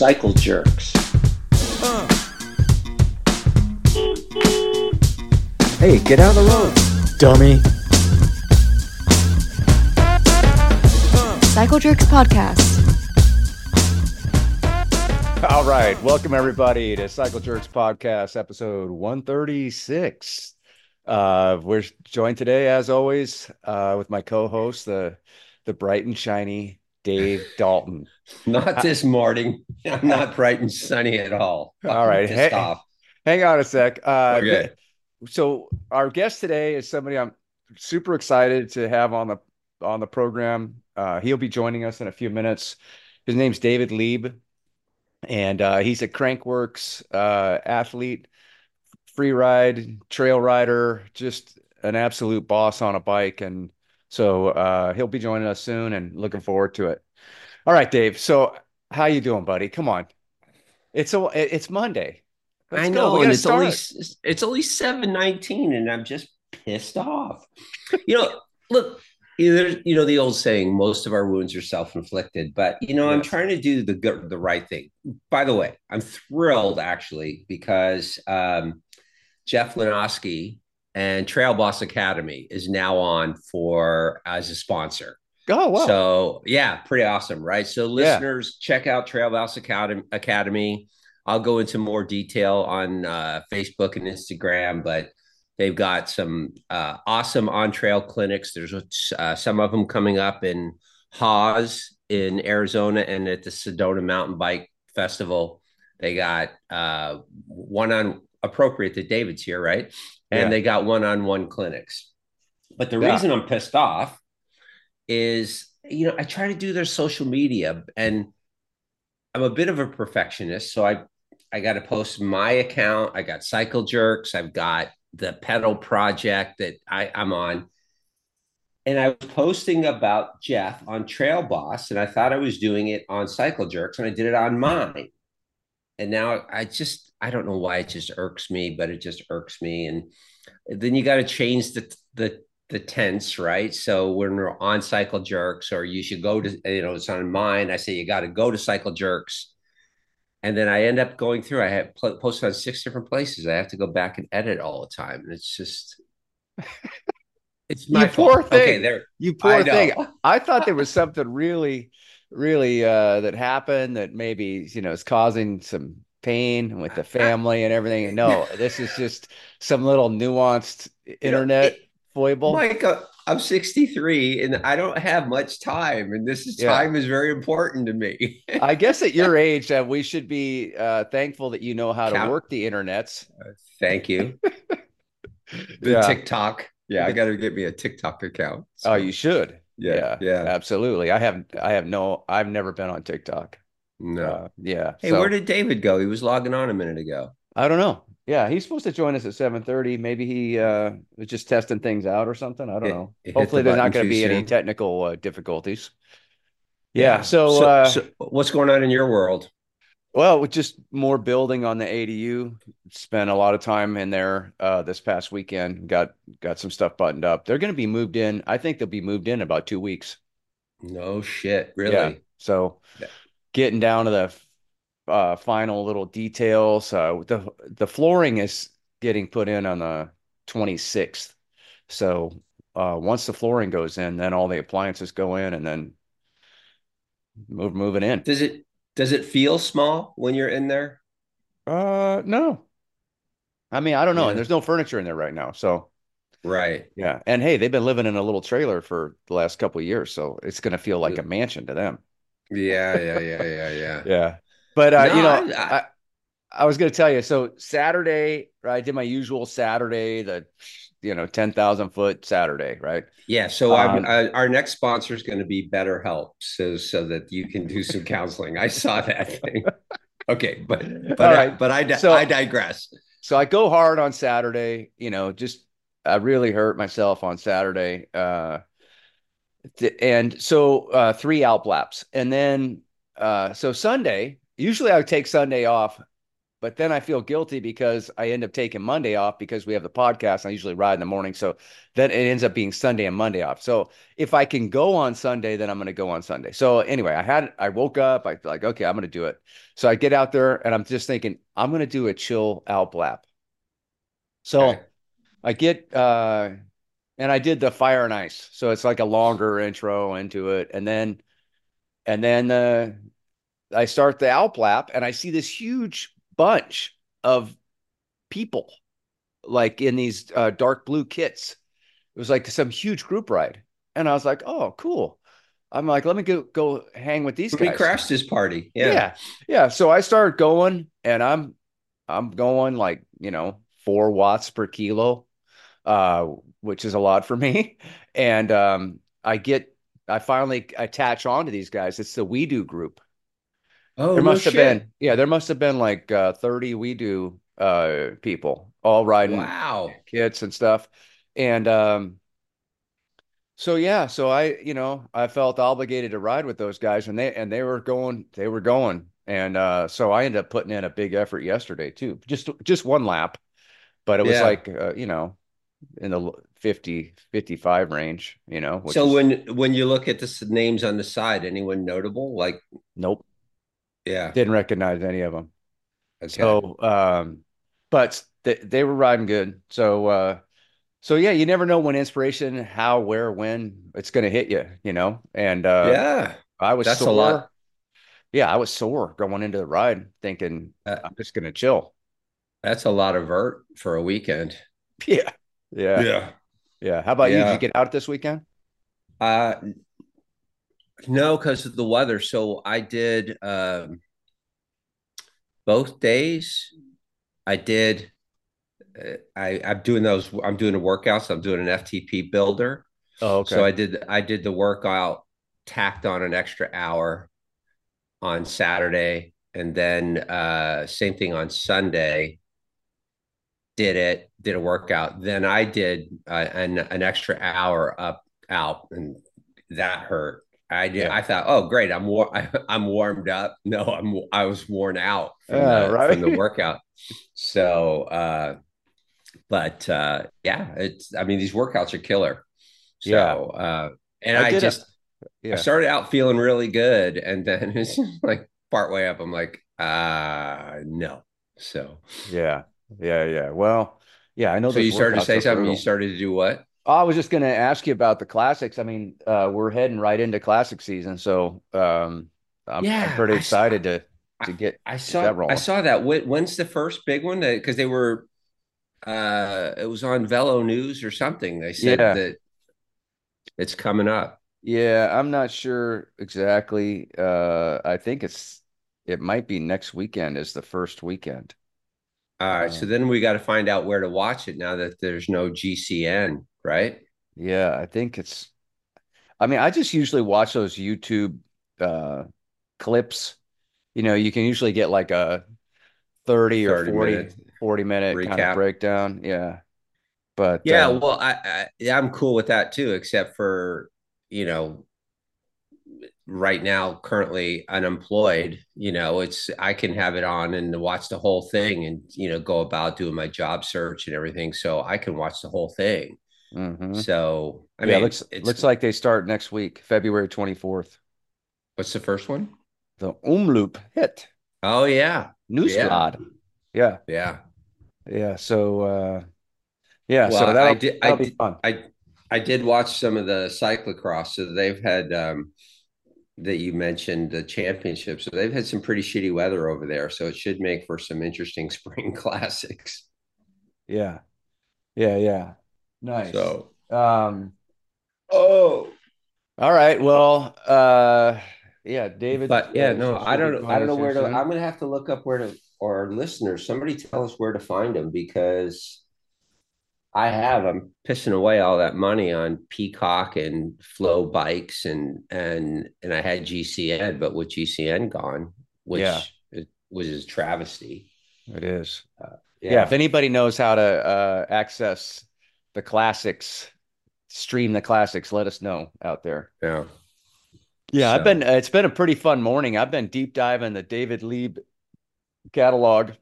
Cycle Jerks. Hey, get out of the road, dummy. Cycle Jerks Podcast. All right. Welcome, everybody, to Cycle Jerks Podcast, episode 136. Uh, we're joined today, as always, uh, with my co host, the, the bright and shiny Dave Dalton. Not this morning. I'm not bright and sunny at all. All right. Hey, off. hang on a sec. Uh, Okay. So, our guest today is somebody I'm super excited to have on the on the program. Uh, he'll be joining us in a few minutes. His name's David Lieb, and uh, he's a Crankworx uh, athlete, free ride, trail rider, just an absolute boss on a bike. And so uh, he'll be joining us soon, and looking forward to it. All right, Dave. So how you doing, buddy? Come on. It's a, it's Monday. Let's I know, We and it's only it's only seven nineteen, and I'm just pissed off. You know, look, you know, there's you know the old saying, most of our wounds are self inflicted, but you know, I'm trying to do the good, the right thing. By the way, I'm thrilled actually because um, Jeff Lenoski and Trail Boss Academy is now on for as a sponsor. Oh wow. So yeah, pretty awesome, right? So Yeah. listeners, check out Trail Boss Academy. Academy. I'll go into more detail on uh, Facebook and Instagram, but they've got some uh, awesome on trail clinics. There's uh, some of them coming up in Haas in Arizona and at the Sedona Mountain Bike Festival. They got uh, one on appropriate that David's here, right? And Yeah. they got one on one clinics. But the Yeah. reason I'm pissed off is you know I try to do their social media and I'm a bit of a perfectionist so I I got to post my account I got cycle jerks I've got the pedal project that I I'm on and I was posting about Jeff on Trail Boss and I thought I was doing it on cycle jerks and I did it on mine and now I just I don't know why it just irks me but it just irks me and then you got to change the the the tense, right? So when we're on cycle jerks, or you should go to, you know, it's on mine. I say you got to go to cycle jerks, and then I end up going through. I have posted on six different places. I have to go back and edit all the time, and it's just, it's my You poor fault. Okay, thing. there. You poor know. thing. I thought there was something really, really uh, that happened that maybe, you know, is causing some pain with the family and everything. No, this is just some little nuanced internet it- foible. Mike, uh, I'm 63, and I don't have much time, and this is Yeah. time is very important to me. I guess at your age, uh, we should be uh, thankful that you know how to work the internets. Thank you. The Yeah. TikTok. Yeah, I got to get me a TikTok account. Oh, you should. Yeah, yeah. absolutely. I haven't. I have no. I've never been on TikTok. No. Uh, yeah. Hey, so- where did David go? He was logging on a minute ago. I don't know. Yeah, he's supposed to join us at 7:30. Maybe he uh was just testing things out or something. I don't know. the Hopefully there's not going to be any technical uh, difficulties. Yeah, so, uh so what's going on in your world? well, with just more building on the ADU. Spent a lot of time in there uh this past weekend. Got got some stuff buttoned up. They're going to be moved in. I think they'll be moved in about 2 weeks. No shit, really? Yeah. So Yeah. Getting down to the uh, final little details. Uh, the the flooring is getting put in on the 26th. So uh, once the flooring goes in, then all the appliances go in, and then move moving in. Does it does it feel small when you're in there? Uh, no. I mean, I don't know. Yeah. And there's no furniture in there right now. So Right. yeah. And hey, they've been living in a little trailer for the last couple of years, so it's going to feel like a mansion to them. Yeah, yeah, yeah, yeah, yeah. Yeah. But uh, No, you know, I- I, I was going to tell you. So Saturday, right, I did my usual Saturday, the you know ten thousand foot Saturday, right? Yeah, so Um, uh, our next sponsor is going to be BetterHelp, so so that you can do some counseling. I saw that thing. Okay, but but I, but I So- I digress. So I go hard on Saturday. You know, just I really hurt myself on Saturday. Uh, and so uh, three Alp laps, and then uh, so Sunday. Usually I would take Sunday off but then I feel guilty because I end up taking Monday off because we have the podcast. I usually ride in the morning. So then it ends up being Sunday and Monday off. So if I can go on Sunday, then I'm going to go on Sunday. So anyway, I had, I woke up, I like, okay, I'm going to do it. So I get out there and I'm just thinking, I'm going to do a chill Alp lap. So okay. I get, uh, and I did the fire and ice. So it's like a longer intro into it. And then, and then, uh, I start the Alp lap and I see this huge bunch of people like in these uh, dark blue kits. It was like some huge group ride. And I was like, oh, cool. I'm like, let me go go hang with these we guys. We crashed his party. Yeah. yeah. Yeah. So I started going and I'm I'm going like, you know, four watts per kilo, uh, which is a lot for me. And um, I get I finally attach on to these guys. It's the We Do group. Oh, there no must have shit. been, yeah, there must have been like uh, 30 We Do uh, people all riding wow kits and stuff. And um, so yeah, so I, you know, I felt obligated to ride with those guys, and they and they were going, they were going, and uh, so I ended up putting in a big effort yesterday too, just just one lap, but it was Yeah. like uh, you know, in the 50 55 range, you know. which So is- when when you look at the names on the side, anyone notable? Like, nope, yeah, didn't recognize any of them. okay. So, um, but they, they were riding good. So, uh, so yeah, you never know when inspiration, how, where, when it's going to hit you, you know? And, uh, yeah, I was that's a sore. lot. Yeah, I was sore going into the ride thinking Uh, I'm just going to chill. that's a lot of vert for a weekend. Yeah. Yeah. Yeah. Yeah. How about you? Did you get out this weekend? Uh, no, because of the weather. So I did um, both days. I did. Uh, I I'm doing those. I'm doing the workouts. I'm doing an FTP builder. Oh, okay. So I did. I did the workout, tacked on an extra hour on Saturday, and then uh, same thing on Sunday. Did it? Did a workout. Then I did uh, an an extra hour up out, and that hurt. I did. Yeah. I thought, oh great, I'm war- I, I'm warmed up. No, I'm I was worn out from, Yeah, the, right. from the workout. So, uh, but uh, yeah, it's. I mean, these workouts are killer. So, Yeah. uh, and I I, did a- just Yeah. I started out feeling really good, and then it's like part way up, I'm like, uh no. So, Yeah. Yeah. Yeah. Well, yeah, I know. so you started to say something. You started to do what? I was just going to ask you about the classics. I mean, uh, we're heading right into classic season, so um, I'm, Yeah, I'm pretty I saw- excited to to get. I saw that. I saw that. When's the first big one? Because they were, uh, it was on Velo News or something. They said Yeah. that it's coming up. Yeah, I'm not sure exactly. Uh, I think it's it might be next weekend is the first weekend. All right, Uh, so then we got to find out where to watch it now that there's no GCN, right? Yeah, I think it's. I mean, I just usually watch those YouTube uh, clips. You know, you can usually get like a 30 or 30 40 minute 40 minute kind of breakdown. Yeah. But Yeah, uh, well, I, I yeah, I'm cool with that too, except for you know, right now currently unemployed. You know, it's I can have it on and watch the whole thing, and you know, go about doing my job search and everything, so I can watch the whole thing. mhm. So I yeah, mean, looks it's looks like they start next week, February 24th. what's the first one? The Omloop Het Oh yeah, Nieuwsblad. Yeah. yeah. Yeah. So uh yeah, Well, so I that'll, did- I that'll be did- fun. I I did watch some of the cyclocross. So they've had um that you mentioned the championship. So they've had some pretty shitty weather over there. So it should make for some interesting spring classics. Yeah. Yeah, yeah. Nice. So um oh all right. Well, uh yeah, David. but yeah, uh, no, I don't I don't know where to. I'm gonna have to look up where to or listeners, somebody tell us where to find them because I have I'm pissing away all that money on Peacock and FloBikes and and and I had GCN, but with GCN gone, which Yeah. is, was a travesty. It is. Yeah. if anybody knows how to uh access the classics, stream the classics, let us know out there. yeah. Yeah, I've been. uh, It's been a pretty fun morning. I've been deep diving the David Lieb catalog,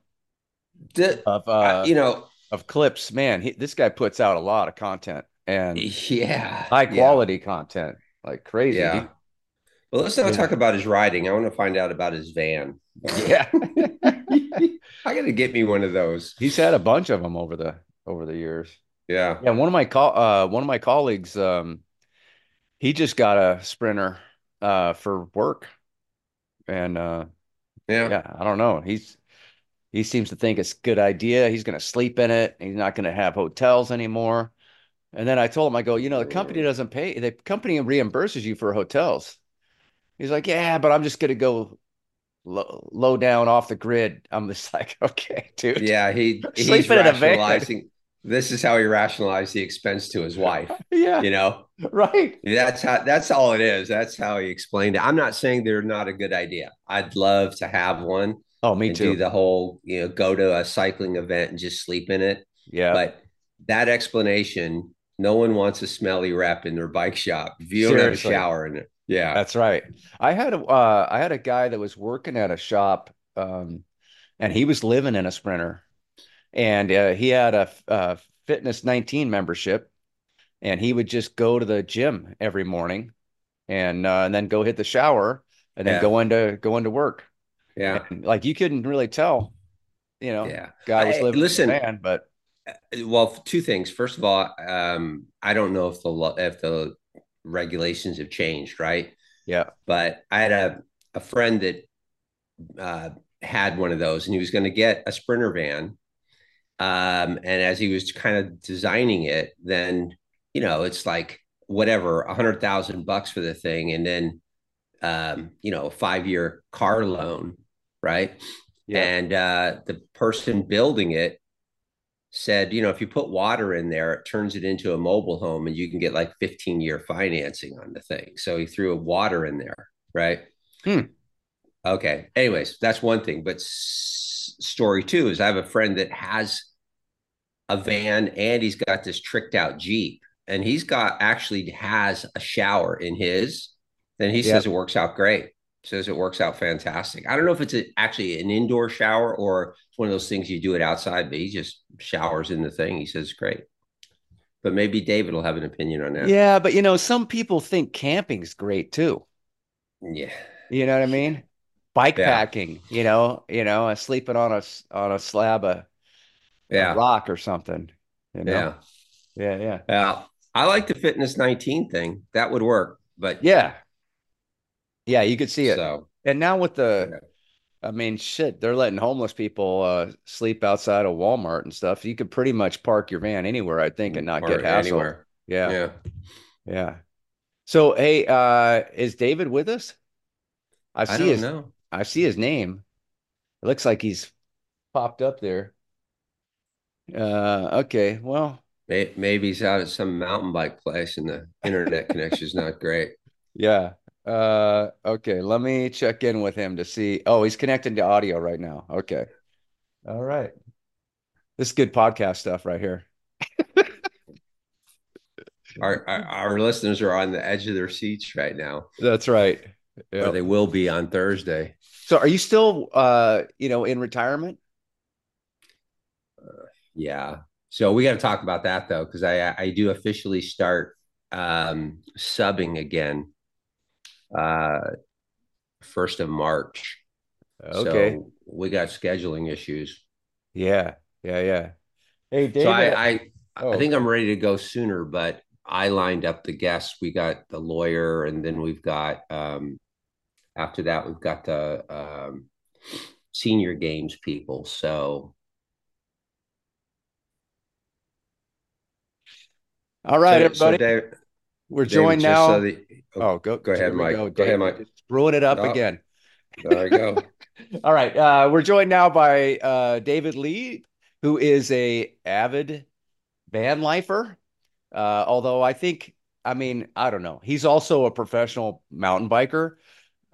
The, of uh, uh you know, of clips. Man, he, this guy puts out a lot of content and yeah, high yeah, quality content, like crazy. yeah. Well, let's not yeah. talk about his riding. I want to find out about his van. yeah. I got to get me one of those. He's had a bunch of them over the over the years. Yeah, Yeah, one of my co uh one of my colleagues um he just got a Sprinter uh for work and uh yeah, yeah, I don't know. He's he seems to think it's a good idea. He's going to sleep in it. He's not going to have hotels anymore. And then I told him I go, you know, the company doesn't pay. The company reimburses you for hotels. He's like, "Yeah, but I'm just going to go low, low down off the grid." I'm just like, "Okay, dude." yeah. He he's Sleeping in a van. rationalizing. This is how he rationalized the expense to his wife. Yeah, You know, right. that's how. That's all it is. That's how he explained it. I'm not saying they're not a good idea. I'd love to have one Oh, me and do the whole, you know, go to a cycling event and just sleep in it. Yeah, But that explanation, no one wants a smelly wrap in their bike shop if you don't have a shower in it. Yeah. That's right. I had a uh, I had a guy that was working at a shop, um, and he was living in a Sprinter, and uh, he had a, a Fitness 19 membership, and he would just go to the gym every morning, and uh, and then go hit the shower, and then Yeah. go into go into work. Yeah. And, like you couldn't really tell, you know, Yeah. guy was I- living listen, in a van, but well, two things. First of all, um, I don't know if the if the regulations have changed, right? yeah, But I had a a friend that uh, had one of those, and he was going to get a sprinter van. Um, and as he was kind of designing it, then you know it's like whatever a hundred thousand bucks for the thing, and then um, you know a five year car loan, right? yeah, And uh, the person building it said, you know, if you put water in there, it turns it into a mobile home, and you can get like 15 year financing on the thing. So he threw a water in there, right? Hmm. Okay. Anyways, that's one thing. But s- story two is I have a friend that has a van and he's got this tricked out Jeep and he's got actually has a shower in his. Then he Yeah. says it works out great. Says it works out fantastic. I don't know if it's a, actually an indoor shower or it's one of those things you do it outside, but he just showers in the thing. He says it's great. But maybe David will have an opinion on that. yeah. But you know, some people think camping's great too. Yeah. You know what I mean? Bike Yeah. packing, you know, you know, uh, sleeping on a on a slab of, Yeah. rock or something, you know? Yeah. Yeah, yeah. Yeah. I like the fitness 19 thing. That would work. But Yeah. Yeah, you could see it. so And now with the, yeah. I mean, shit, they're letting homeless people uh sleep outside of Walmart and stuff. You could pretty much park your van anywhere, I think, and not or get hassled. anywhere. Yeah, Yeah. yeah. So, hey, uh, is David with us? I I see don't his, know. I see his name. It looks like he's popped up there. Uh, okay. Well, Maybe he's out at some mountain bike place and the internet connection is not great. yeah. Uh, okay. Let me check in with him to see. Oh, he's connecting to audio right now. Okay. All right. This is good podcast stuff right here. Our, our our listeners are on the edge of their seats right now, That's right. or Yeah. they will be on Thursday. So are you still uh, you know, in retirement? Yeah. So we got to talk about that though, because I I do officially start um, subbing again, uh, first of March. Okay. So we got scheduling issues. Yeah. Yeah, yeah. Hey, So David. I I, Oh, I think I'm ready to go sooner, but I lined up the guests. We got the lawyer, and then we've got um, after that we've got the um, senior games people. So all right, so, everybody. so We're joined now. the, oh, Oh, go go ahead, Mike. go. Go ahead, Mike. screwing it up Oh. again. there I go. All right. Uh, we're joined now by uh, David Lieb, who is a avid van lifer. Uh, although I think, I mean, I don't know. He's also a professional mountain biker.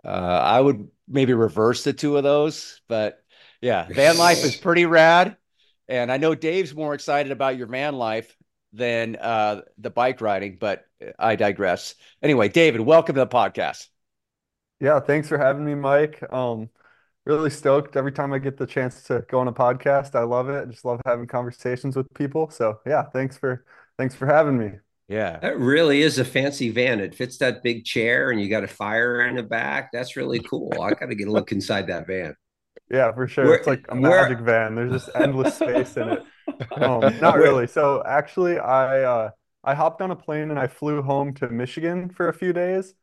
Uh, I would maybe reverse the two of those, but yeah, van life is pretty rad. And I know Dave's more excited about your van life than uh, the bike riding, but I digress. Anyway, David, welcome to the podcast. Yeah, thanks for having me, Mike. Um, really stoked every time I get the chance to go on a podcast. I love it. I just love having conversations with people. So yeah, thanks for thanks for having me. Yeah. That really is a fancy van. It fits that big chair and you got a fire in the back. That's really cool. I got to get a look inside that van. Yeah, for sure. Where, it's like a where... magic van. There's just endless space in it. Um, not really. So actually, I uh, I hopped on a plane and I flew home to Michigan for a few days.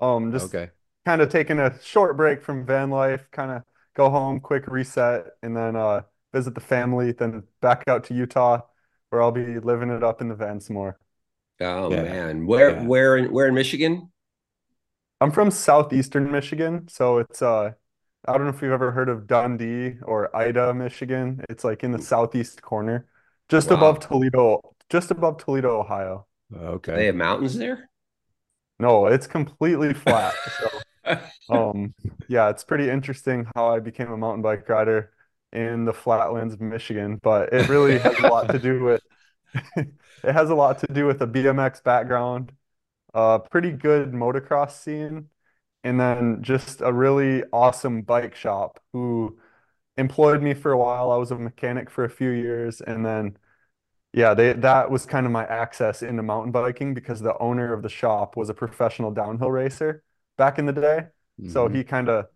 Um, just okay. kind of taking a short break from van life, kind of go home, quick reset, and then uh, visit the family. Then back out to Utah, where I'll be living it up in the van some more. Oh yeah. man, where yeah. where in where in Michigan? I'm from southeastern Michigan, so it's uh I don't know if you've ever heard of Dundee or Ida, Michigan. It's like in the southeast corner, just wow. above Toledo, just above Toledo, Ohio. Okay. They have mountains there? No, it's completely flat. so um yeah, it's pretty interesting how I became a mountain bike rider in the flatlands of Michigan, but it really has a lot to do with it has a lot to do with a BMX background, a pretty good motocross scene, and then just a really awesome bike shop who employed me for a while. I was a mechanic for a few years, and then yeah, they that was kind of my access into mountain biking because the owner of the shop was a professional downhill racer back in the day. Mm-hmm. So he kind of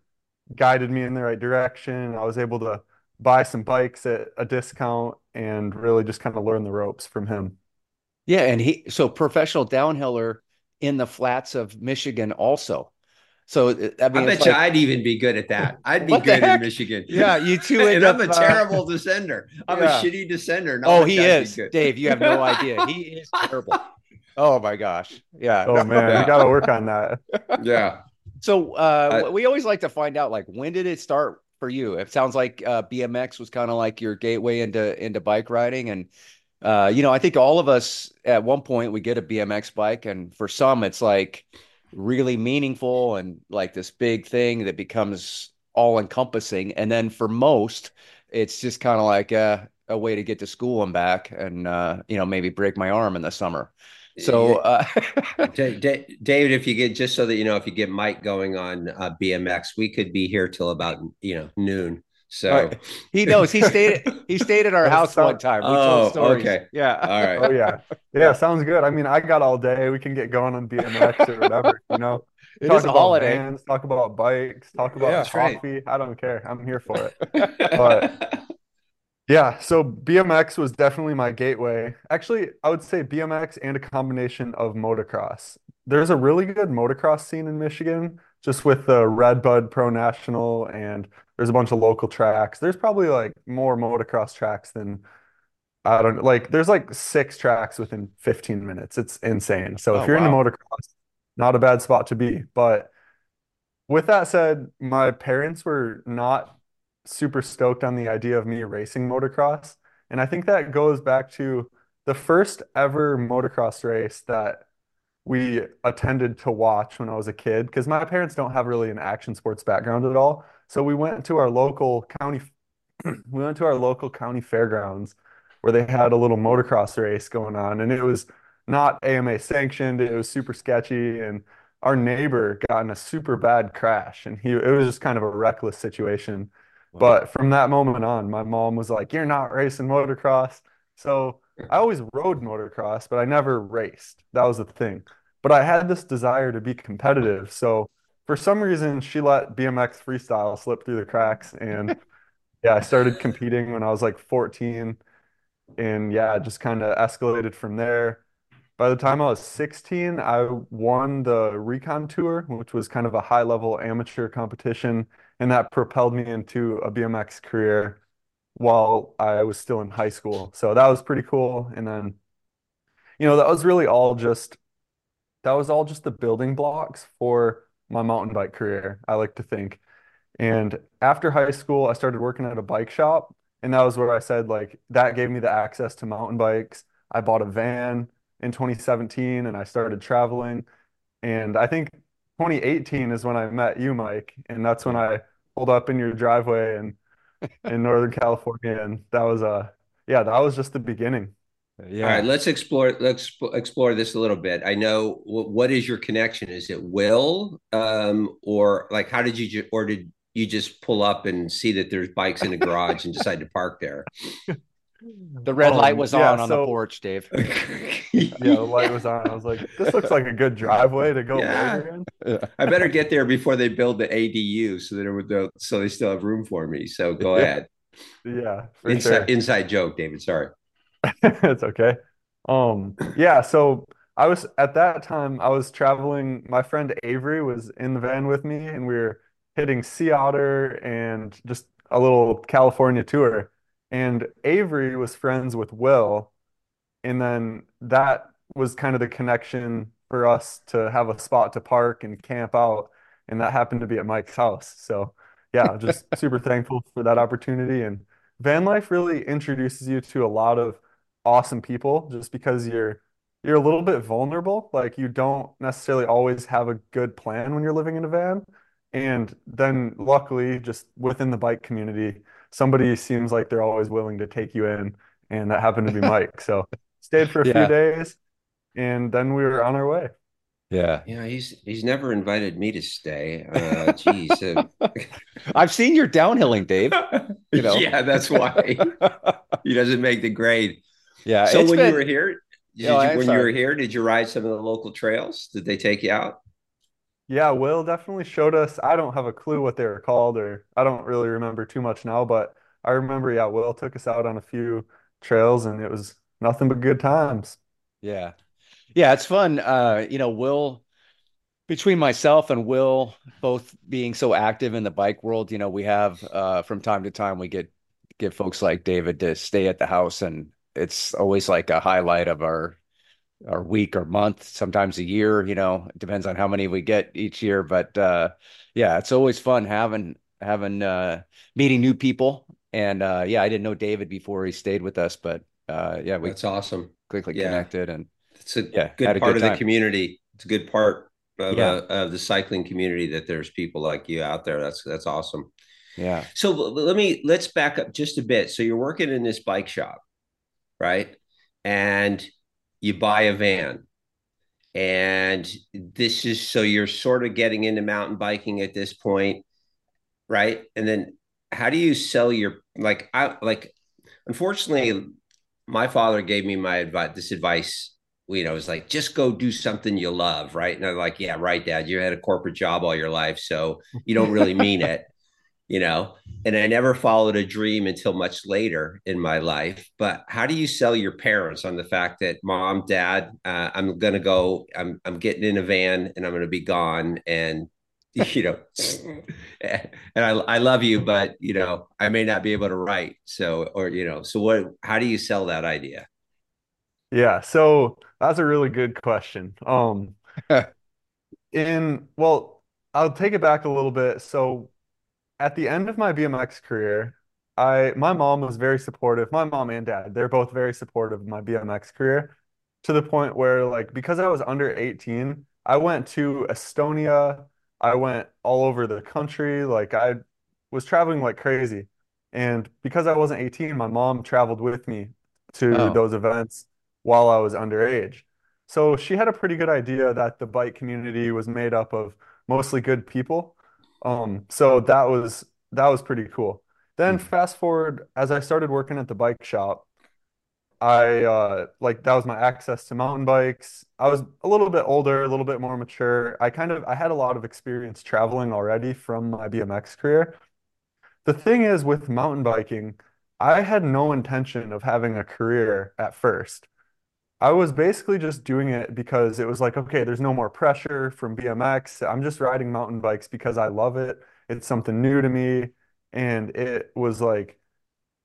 guided me in the right direction. I was able to buy some bikes at a discount and really just kind of learn the ropes from him. Yeah, and he so professional downhiller in the flats of Michigan also. So I mean, I bet you I'd even be good at that. I'd be good in Michigan. Yeah, you two. and up, I'm a uh, terrible descender. I'm yeah. a shitty descender. No, oh, he is, Dave. You have no idea. He is terrible. Oh my gosh. Yeah. Oh man, yeah. we got to work on that. Yeah. So uh, I, we always like to find out, like, when did it start for you? It sounds like uh, BMX was kind of like your gateway into into bike riding, and uh, you know, I think all of us at one point we get a BMX bike, and for some, it's like really meaningful and like this big thing that becomes all encompassing. And then for most, it's just kind of like a, a, way to get to school and back, and uh, you know, maybe break my arm in the summer. So, uh, David, if you get just so that you know, if you get Mike going on uh, BMX, we could be here till about you know noon. So right. he knows he stayed at, he stayed at our house one time. We oh, okay. Yeah. All right. Oh yeah. Yeah, sounds good. I mean, I got all day. We can get going on BMX or whatever, you know. It talk is a holiday. Vans, talk about bikes, talk about yeah, coffee. Right. I don't care. I'm here for it. but yeah, so BMX was definitely my gateway. Actually, I would say BMX and a combination of motocross. There's a really good motocross scene in Michigan, just with the Redbud Pro National and there's a bunch of local tracks. There's probably like more motocross tracks than I don't like. There's like six tracks within 15 minutes. It's insane. So oh, if you're wow. into motocross, not a bad spot to be. But with that said, my parents were not super stoked on the idea of me racing motocross. And I think that goes back to the first ever motocross race that we attended to watch when I was a kid because my parents don't have really an action sports background at all. So we went to our local county, we went to our local county fairgrounds where they had a little motocross race going on, and it was not AMA sanctioned. It was super sketchy, and our neighbor got in a super bad crash, and he it was just kind of a reckless situation. But from that moment on, my mom was like, "You're not racing motocross." So I always rode motocross, but I never raced. That was the thing. But I had this desire to be competitive, so for some reason she let BMX freestyle slip through the cracks and yeah, I started competing when I was like 14 and yeah, just kind of escalated from there. By the time I was 16, I won the Recon Tour, which was kind of a high level amateur competition, and that propelled me into a BMX career while I was still in high school. So that was pretty cool. And then, you know, that was really all just that was all just the building blocks for my mountain bike career, I like to think. And after high school, I started working at a bike shop. And that was where I said, like, that gave me the access to mountain bikes. I bought a van in 2017 and I started traveling. And I think 2018 is when I met you, Mike. And that's when I pulled up in your driveway and in Northern California. And that was, uh, yeah, that was just the beginning. Yeah. All right, let's explore let's explore this a little bit. I know what is your connection? Is it Will um or like how did you or did you just pull up and see that there's bikes in the garage and decide to park there. The red um, light was yeah, on on so, the porch, Dave. yeah, the light was on. I was like, this looks like a good driveway to go yeah. yeah. I better get there before they build the ADU so that it would so they still have room for me. So go ahead. Yeah. Inside, sure. inside joke, David. Sorry. it's okay. Um, yeah, so I was at that time I was traveling. My friend Avery was in the van with me, and we were hitting Sea Otter and just a little California tour. And Avery was friends with Will, and then that was kind of the connection for us to have a spot to park and camp out, and that happened to be at Mike's house. So yeah, just super thankful for that opportunity. And van life really introduces you to a lot of awesome people just because you're you're a little bit vulnerable. Like you don't necessarily always have a good plan when you're living in a van. And then luckily, just within the bike community, somebody seems like they're always willing to take you in. And that happened to be Mike. So stayed for a yeah. few days and then we were on our way. Yeah. Yeah, he's he's never invited me to stay. Uh geez. Uh... I've seen your downhilling, Dave. You know. yeah, that's why he doesn't make the grade. Yeah. So when been... you were here, you, no, when sorry. you were here, did you ride some of the local trails? Did they take you out? Yeah, Will definitely showed us. I don't have a clue what they were called, or I don't really remember too much now, but I remember, yeah, Will took us out on a few trails and it was nothing but good times. Yeah. Yeah, it's fun. Uh, you know, Will between myself and Will both being so active in the bike world, you know, we have uh from time to time we get get folks like David to stay at the house and it's always like a highlight of our our week or month, sometimes a year, you know, it depends on how many we get each year. But uh yeah, it's always fun having having uh meeting new people. And uh yeah, I didn't know David before he stayed with us, but uh yeah, we that's awesome. Quickly yeah. connected and it's a yeah, good part good of the community. It's a good part of, yeah. uh, of the cycling community that there's people like you out there. That's that's awesome. Yeah. So let me let's back up just a bit. So you're working in this bike shop right? And you buy a van. And this is so you're sort of getting into mountain biking at this point, right? And then how do you sell your like I like unfortunately my father gave me my advice this advice you know, it's like just go do something you love, right? And I'm like, yeah, right, Dad. You had a corporate job all your life, so you don't really mean it you know and i never followed a dream until much later in my life. But how do you sell your parents on the fact that mom dad uh, i'm going to go I'm, I'm getting in a van and i'm going to be gone and you know and I, I love you but you know i may not be able to write. So or you know so what how do you sell that idea? Yeah so that's a really good question. Um in well i'll take it back a little bit. So at the end of my BMX career, I my mom was very supportive. My mom and dad, they're both very supportive of my BMX career to the point where like because I was under 18, I went to Estonia, I went all over the country, like I was traveling like crazy. And because I wasn't 18, my mom traveled with me to oh. those events while I was underage. So she had a pretty good idea that the bike community was made up of mostly good people um, so that was that was pretty cool. Then mm-hmm. fast forward as I started working at the bike shop, I uh like that was my access to mountain bikes. I was a little bit older, a little bit more mature. I kind of I had a lot of experience traveling already from my BMX career. The thing is with mountain biking, I had no intention of having a career at first. I was basically just doing it because it was like, okay, there's no more pressure from BMX. I'm just riding mountain bikes because I love it. It's something new to me. And it was like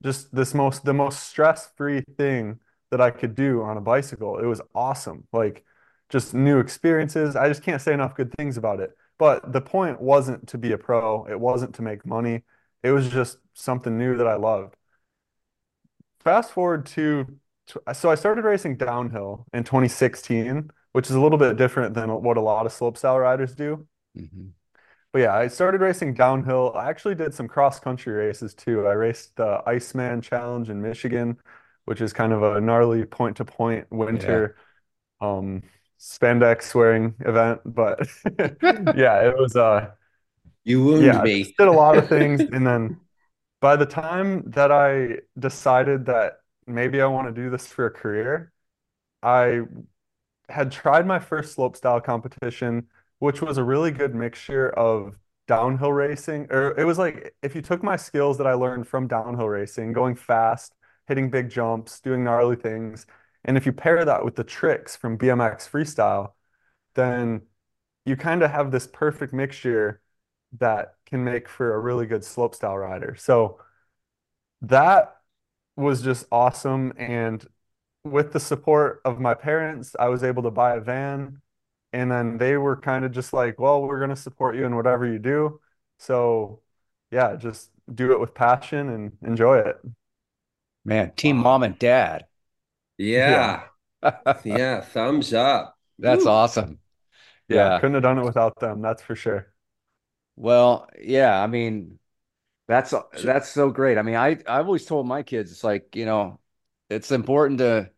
just this most the most stress-free thing that I could do on a bicycle. It was awesome. Like just new experiences. I just can't say enough good things about it. But the point wasn't to be a pro. It wasn't to make money. It was just something new that I loved. Fast forward to so I started racing downhill in 2016, which is a little bit different than what a lot of slopestyle riders do. Mm-hmm. But yeah, I started racing downhill. I actually did some cross country races too. I raced the Iceman Challenge in Michigan, which is kind of a gnarly point to point winter yeah. um, spandex wearing event. But yeah, it was uh You wounded yeah, me. did a lot of things, and then by the time that I decided that maybe I want to do this for a career, I had tried my first slopestyle competition, which was a really good mixture of downhill racing, or it was like if you took my skills that I learned from downhill racing, going fast, hitting big jumps, doing gnarly things, and if you pair that with the tricks from BMX freestyle, then you kind of have this perfect mixture that can make for a really good slopestyle rider. So that was just awesome. And with the support of my parents, I was able to buy a van. And then they were kind of just like, well, we're going to support you in whatever you do. So, yeah, just do it with passion and enjoy it. Man, team mom and dad. Yeah. Yeah, yeah thumbs up. That's Woo. awesome. Yeah, yeah, couldn't have done it without them, that's for sure. Well, yeah, I mean, that's that's so great. I mean, I I've always told my kids it's like, you know, it's important to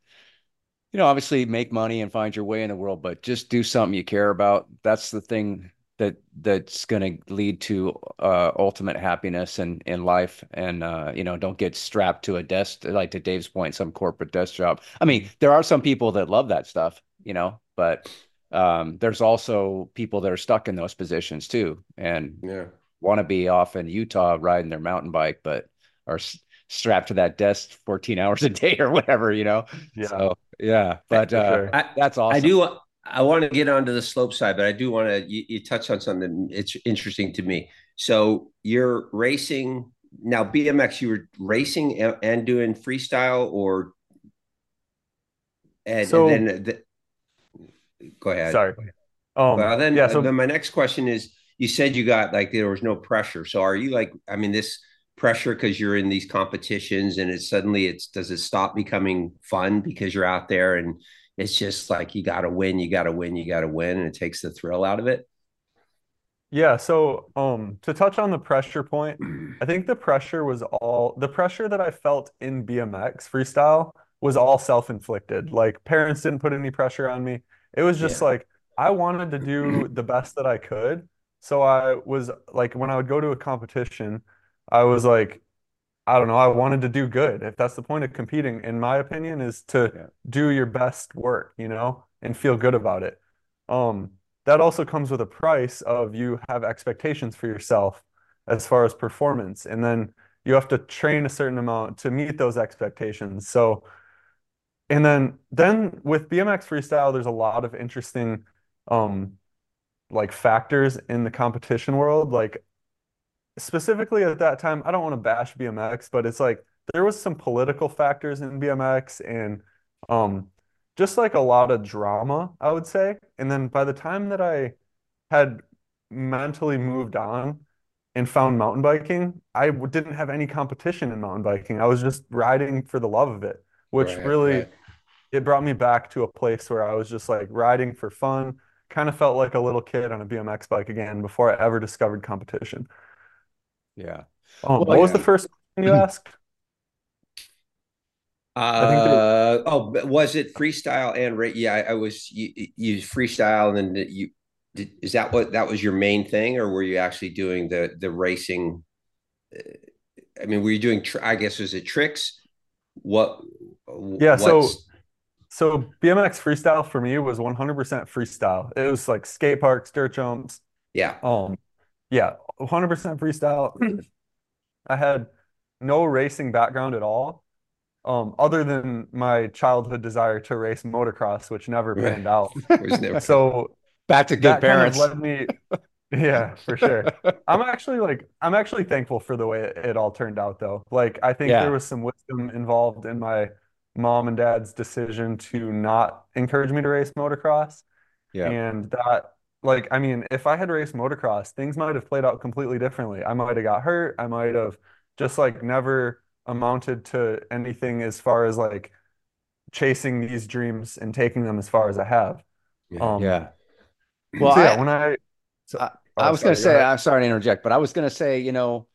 you know, obviously make money and find your way in the world, but just do something you care about. That's the thing that that's going to lead to uh, ultimate happiness and in, in life. And uh, you know, don't get strapped to a desk like to Dave's point, some corporate desk job. I mean, there are some people that love that stuff, you know, but um, there's also people that are stuck in those positions too, and yeah. Want to be off in Utah riding their mountain bike, but are strapped to that desk 14 hours a day or whatever, you know. Yeah. So, yeah, but uh, sure. I, that's awesome. I do. I want to get onto the slopestyle, but I do want to. You, you touch on something. It's interesting to me. So you're racing now. BMX. You were racing and, and doing freestyle, or and, so, and then the, go ahead. Sorry. Um, well, then, yeah, so, then my next question is: You said you got like there was no pressure. So are you like? I mean, this pressure because you're in these competitions, and it's suddenly it's does it stop becoming fun because you're out there and it's just like you got to win, you got to win, you got to win, and it takes the thrill out of it. Yeah, so um to touch on the pressure point, I think the pressure was all the pressure that I felt in BMX freestyle was all self-inflicted. Like parents didn't put any pressure on me. It was just yeah. like I wanted to do the best that I could. So I was like, when I would go to a competition, I was like, I don't know, I wanted to do good. If that's the point of competing, in my opinion, is to yeah. do your best work, you know, and feel good about it. Um, that also comes with a price of you have expectations for yourself as far as performance, and then you have to train a certain amount to meet those expectations. So and then then with BMX freestyle, there's a lot of interesting um like factors in the competition world. Like specifically at that time, I don't want to bash BMX, but it's like there was some political factors in BMX and um just like a lot of drama, I would say. And then by the time that I had mentally moved on and found mountain biking, I didn't have any competition in mountain biking. I was just riding for the love of it which right, really right. it brought me back to a place where I was just like riding for fun. Kind of felt like a little kid on a BMX bike again before I ever discovered competition. Yeah. Um, well, what yeah. was the first question you asked? Uh, oh, was it freestyle and rate? Yeah, I, I, was you, you freestyle and then you did, is that what that was your main thing, or were you actually doing the the racing? Uh, I mean, were you doing? I guess was it tricks? What yeah, so so BMX freestyle for me was 100% freestyle. It was like skate parks, dirt jumps. Yeah. Um yeah, 100% freestyle. I had no racing background at all. Um, other than my childhood desire to race motocross, which never panned out. never... so back to good parents. Kind of led me yeah, for sure. I'm actually like I'm actually thankful for the way it, it all turned out though. Like I think yeah. there was some wisdom involved in my mom and dad's decision to not encourage me to race motocross. Yeah. And that like I mean, if I had raced motocross, things might have played out completely differently. I might have got hurt. I might have just like never amounted to anything as far as like chasing these dreams and taking them as far as I have. Yeah. Um, yeah. Well, so yeah, I, when I so, I, oh, I was going to say, I'm sorry to interject, but I was going to say, you know,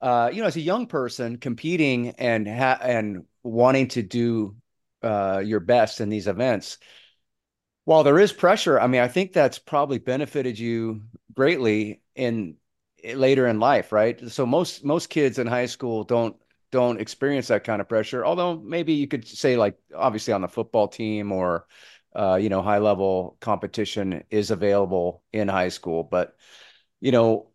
uh, you know, as a young person competing and ha- and wanting to do uh, your best in these events, while there is pressure, I mean, I think that's probably benefited you greatly in later in life, right? So most most kids in high school don't don't experience that kind of pressure. Although maybe you could say like obviously on the football team or uh, you know high level competition is available in high school, but you know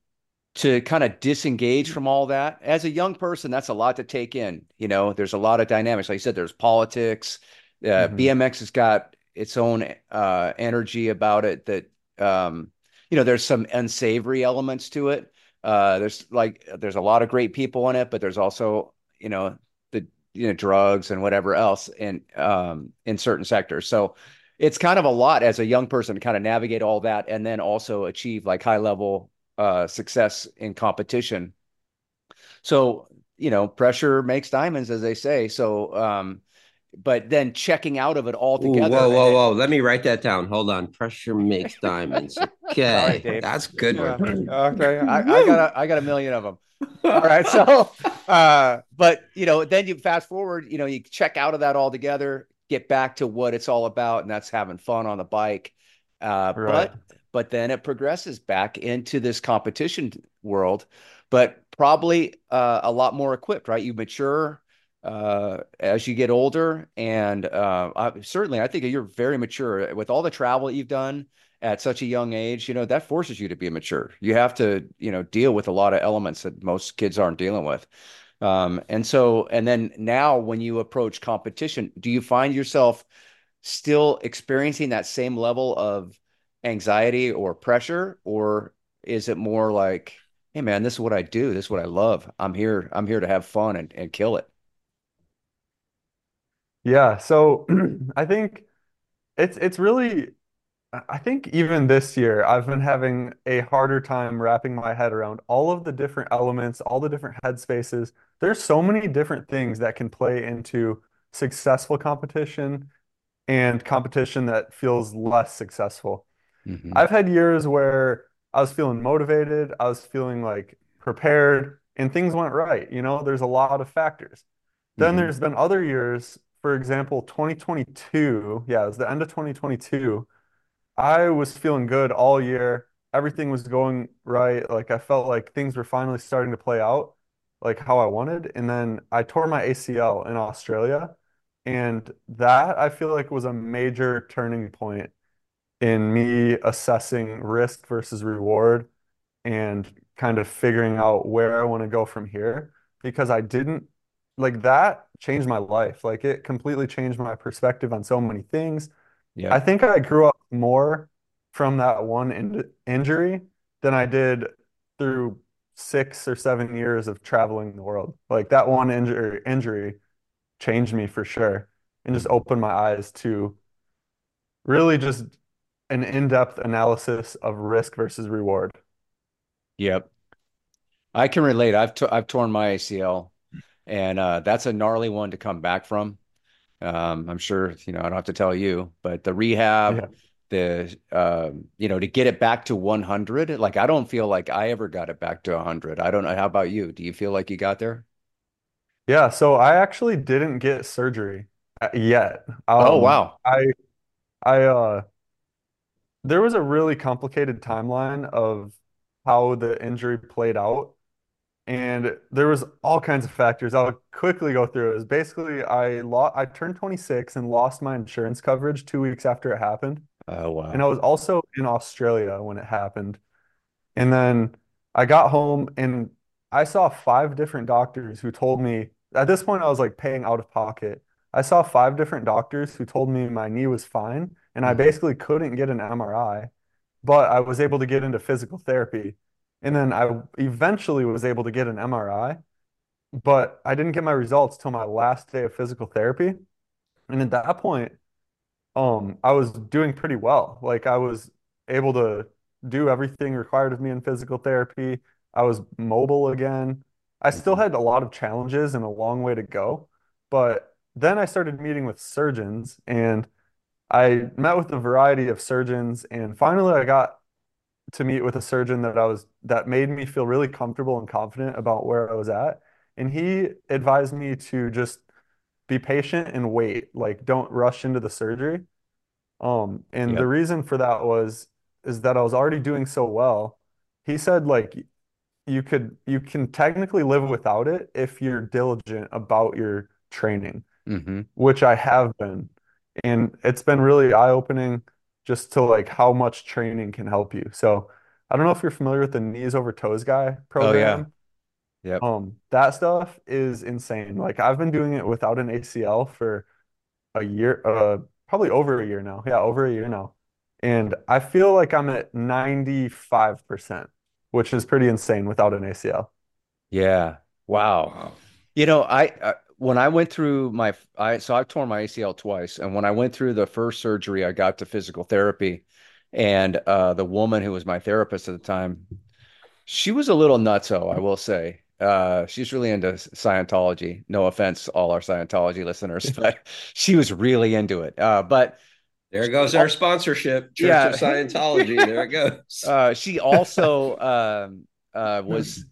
to kind of disengage from all that. As a young person that's a lot to take in you know? There's a lot of dynamics. Like you said there's politics. Uh, mm-hmm. bmx has got its own uh, energy about it that um, you know there's some unsavory elements to it. Uh, there's like there's a lot of great people in it but there's also you know the you know drugs and whatever else in um, in certain sectors. So it's kind of a lot as a young person to kind of navigate all that and then also achieve like high level uh, success in competition. So, you know, pressure makes diamonds, as they say. So, um, but then checking out of it altogether. Ooh, whoa, whoa, whoa! Let me write that down. Hold on. Pressure makes diamonds. Okay, right, that's good. Yeah. Okay, I, I, got a, I got a million of them. All right, so, uh, but you know, then you fast forward. You know, you check out of that altogether, get back to what it's all about, and that's having fun on the bike. Uh, right. But but then it progresses back into this competition world, but probably uh, a lot more equipped, right? You mature uh, as you get older, and uh, I, certainly, I think you're very mature with all the travel you've done at such a young age. You know that forces you to be mature. You have to, you know, deal with a lot of elements that most kids aren't dealing with. Um, and so, and then now, when you approach competition, do you find yourself still experiencing that same level of anxiety or pressure or is it more like hey man this is what i do. This is what i love. I'm here i'm here to have fun and, and kill it yeah so i think it's it's really i think even this year i've been having a harder time wrapping my head around all of the different elements all the different headspaces. There's so many different things that can play into successful competition and competition that feels less successful Mm-hmm. I've had years where I was feeling motivated, I was feeling like prepared, and things went right. You know, there's a lot of factors. Then mm-hmm. there's been other years, for example, 2022. Yeah, it was the end of 2022. I was feeling good all year. Everything was going right. Like I felt like things were finally starting to play out like how I wanted. And then I tore my ACL in Australia. And that I feel like was a major turning point in me assessing risk versus reward and kind of figuring out where I want to go from here because I didn't like that changed my life. Like it completely changed my perspective on so many things. Yeah. I think I grew up more from that one in injury than I did through six or seven years of traveling the world. Like that one injury injury changed me for sure and just opened my eyes to really just an in-depth analysis of risk versus reward. Yep. I can relate. I've t- I've torn my ACL, and uh, that's a gnarly one to come back from. Um, I'm sure you know. I don't have to tell you, but the rehab, yeah. the uh, you know, to get it back to 100. Like I don't feel like I ever got it back to 100. I don't know. How about you? Do you feel like you got there? Yeah. So I actually didn't get surgery uh, yet. Oh, um, oh wow. I I uh there was a really complicated timeline of how the injury played out. And there was all kinds of factors. I'll quickly go through it. Is basically I I turned 26 and lost my insurance coverage two weeks after it happened. Oh wow. And I was also in Australia when it happened. And then I got home and I saw five different doctors who told me at this point I was like paying out of pocket. I saw five different doctors who told me my knee was fine and I mm-hmm. basically couldn't get an MRI, but I was able to get into physical therapy. And then I eventually was able to get an MRI, but I didn't get my results till my last day of physical therapy. And at that point, um, I was doing pretty well. Like I was able to do everything required of me in physical therapy. I was mobile again. I still had a lot of challenges and a long way to go, but then I started meeting with surgeons and I met with a variety of surgeons, and finally I got to meet with a surgeon that I was that made me feel really comfortable and confident about where I was at. And he advised me to just be patient and wait, like don't rush into the surgery. Um, and yep. the reason for that was is that I was already doing so well. He said like you could you can technically live without it if you're diligent about your training, Mm-hmm. which I have been. And it's been really eye-opening just to like how much training can help you. So I don't know if you're familiar with the knees over toes guy program. Oh yeah. Yep. Um, that stuff is insane. Like I've been doing it without an ACL for a year, uh, probably over a year now. Yeah, over a year now. And I feel like I'm at 95%, which is pretty insane without an ACL. Yeah. Wow. Wow. You know, I, I when I went through my I so I've torn my ACL twice, and when I went through the first surgery, I got to physical therapy, and uh, the woman who was my therapist at the time, she was a little nutso, I will say. Uh, she's really into Scientology. No offense, all our Scientology listeners, but she was really into it. Uh, but There goes our sponsorship, Church Yeah. of Scientology. There it goes. Uh, she also um, uh, was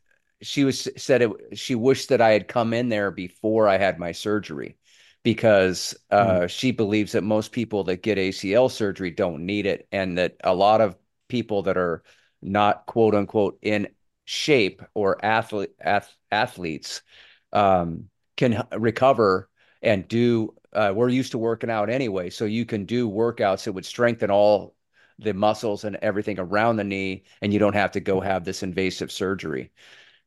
she was said it, she wished that I had come in there before I had my surgery because uh, she believes that most people that get ACL surgery don't need it, and that a lot of people that are not quote unquote in shape or athlete ath- athletes um, can recover and do. Uh, we're used to working out anyway, so you can do workouts that would strengthen all the muscles and everything around the knee, and you don't have to go have this invasive surgery.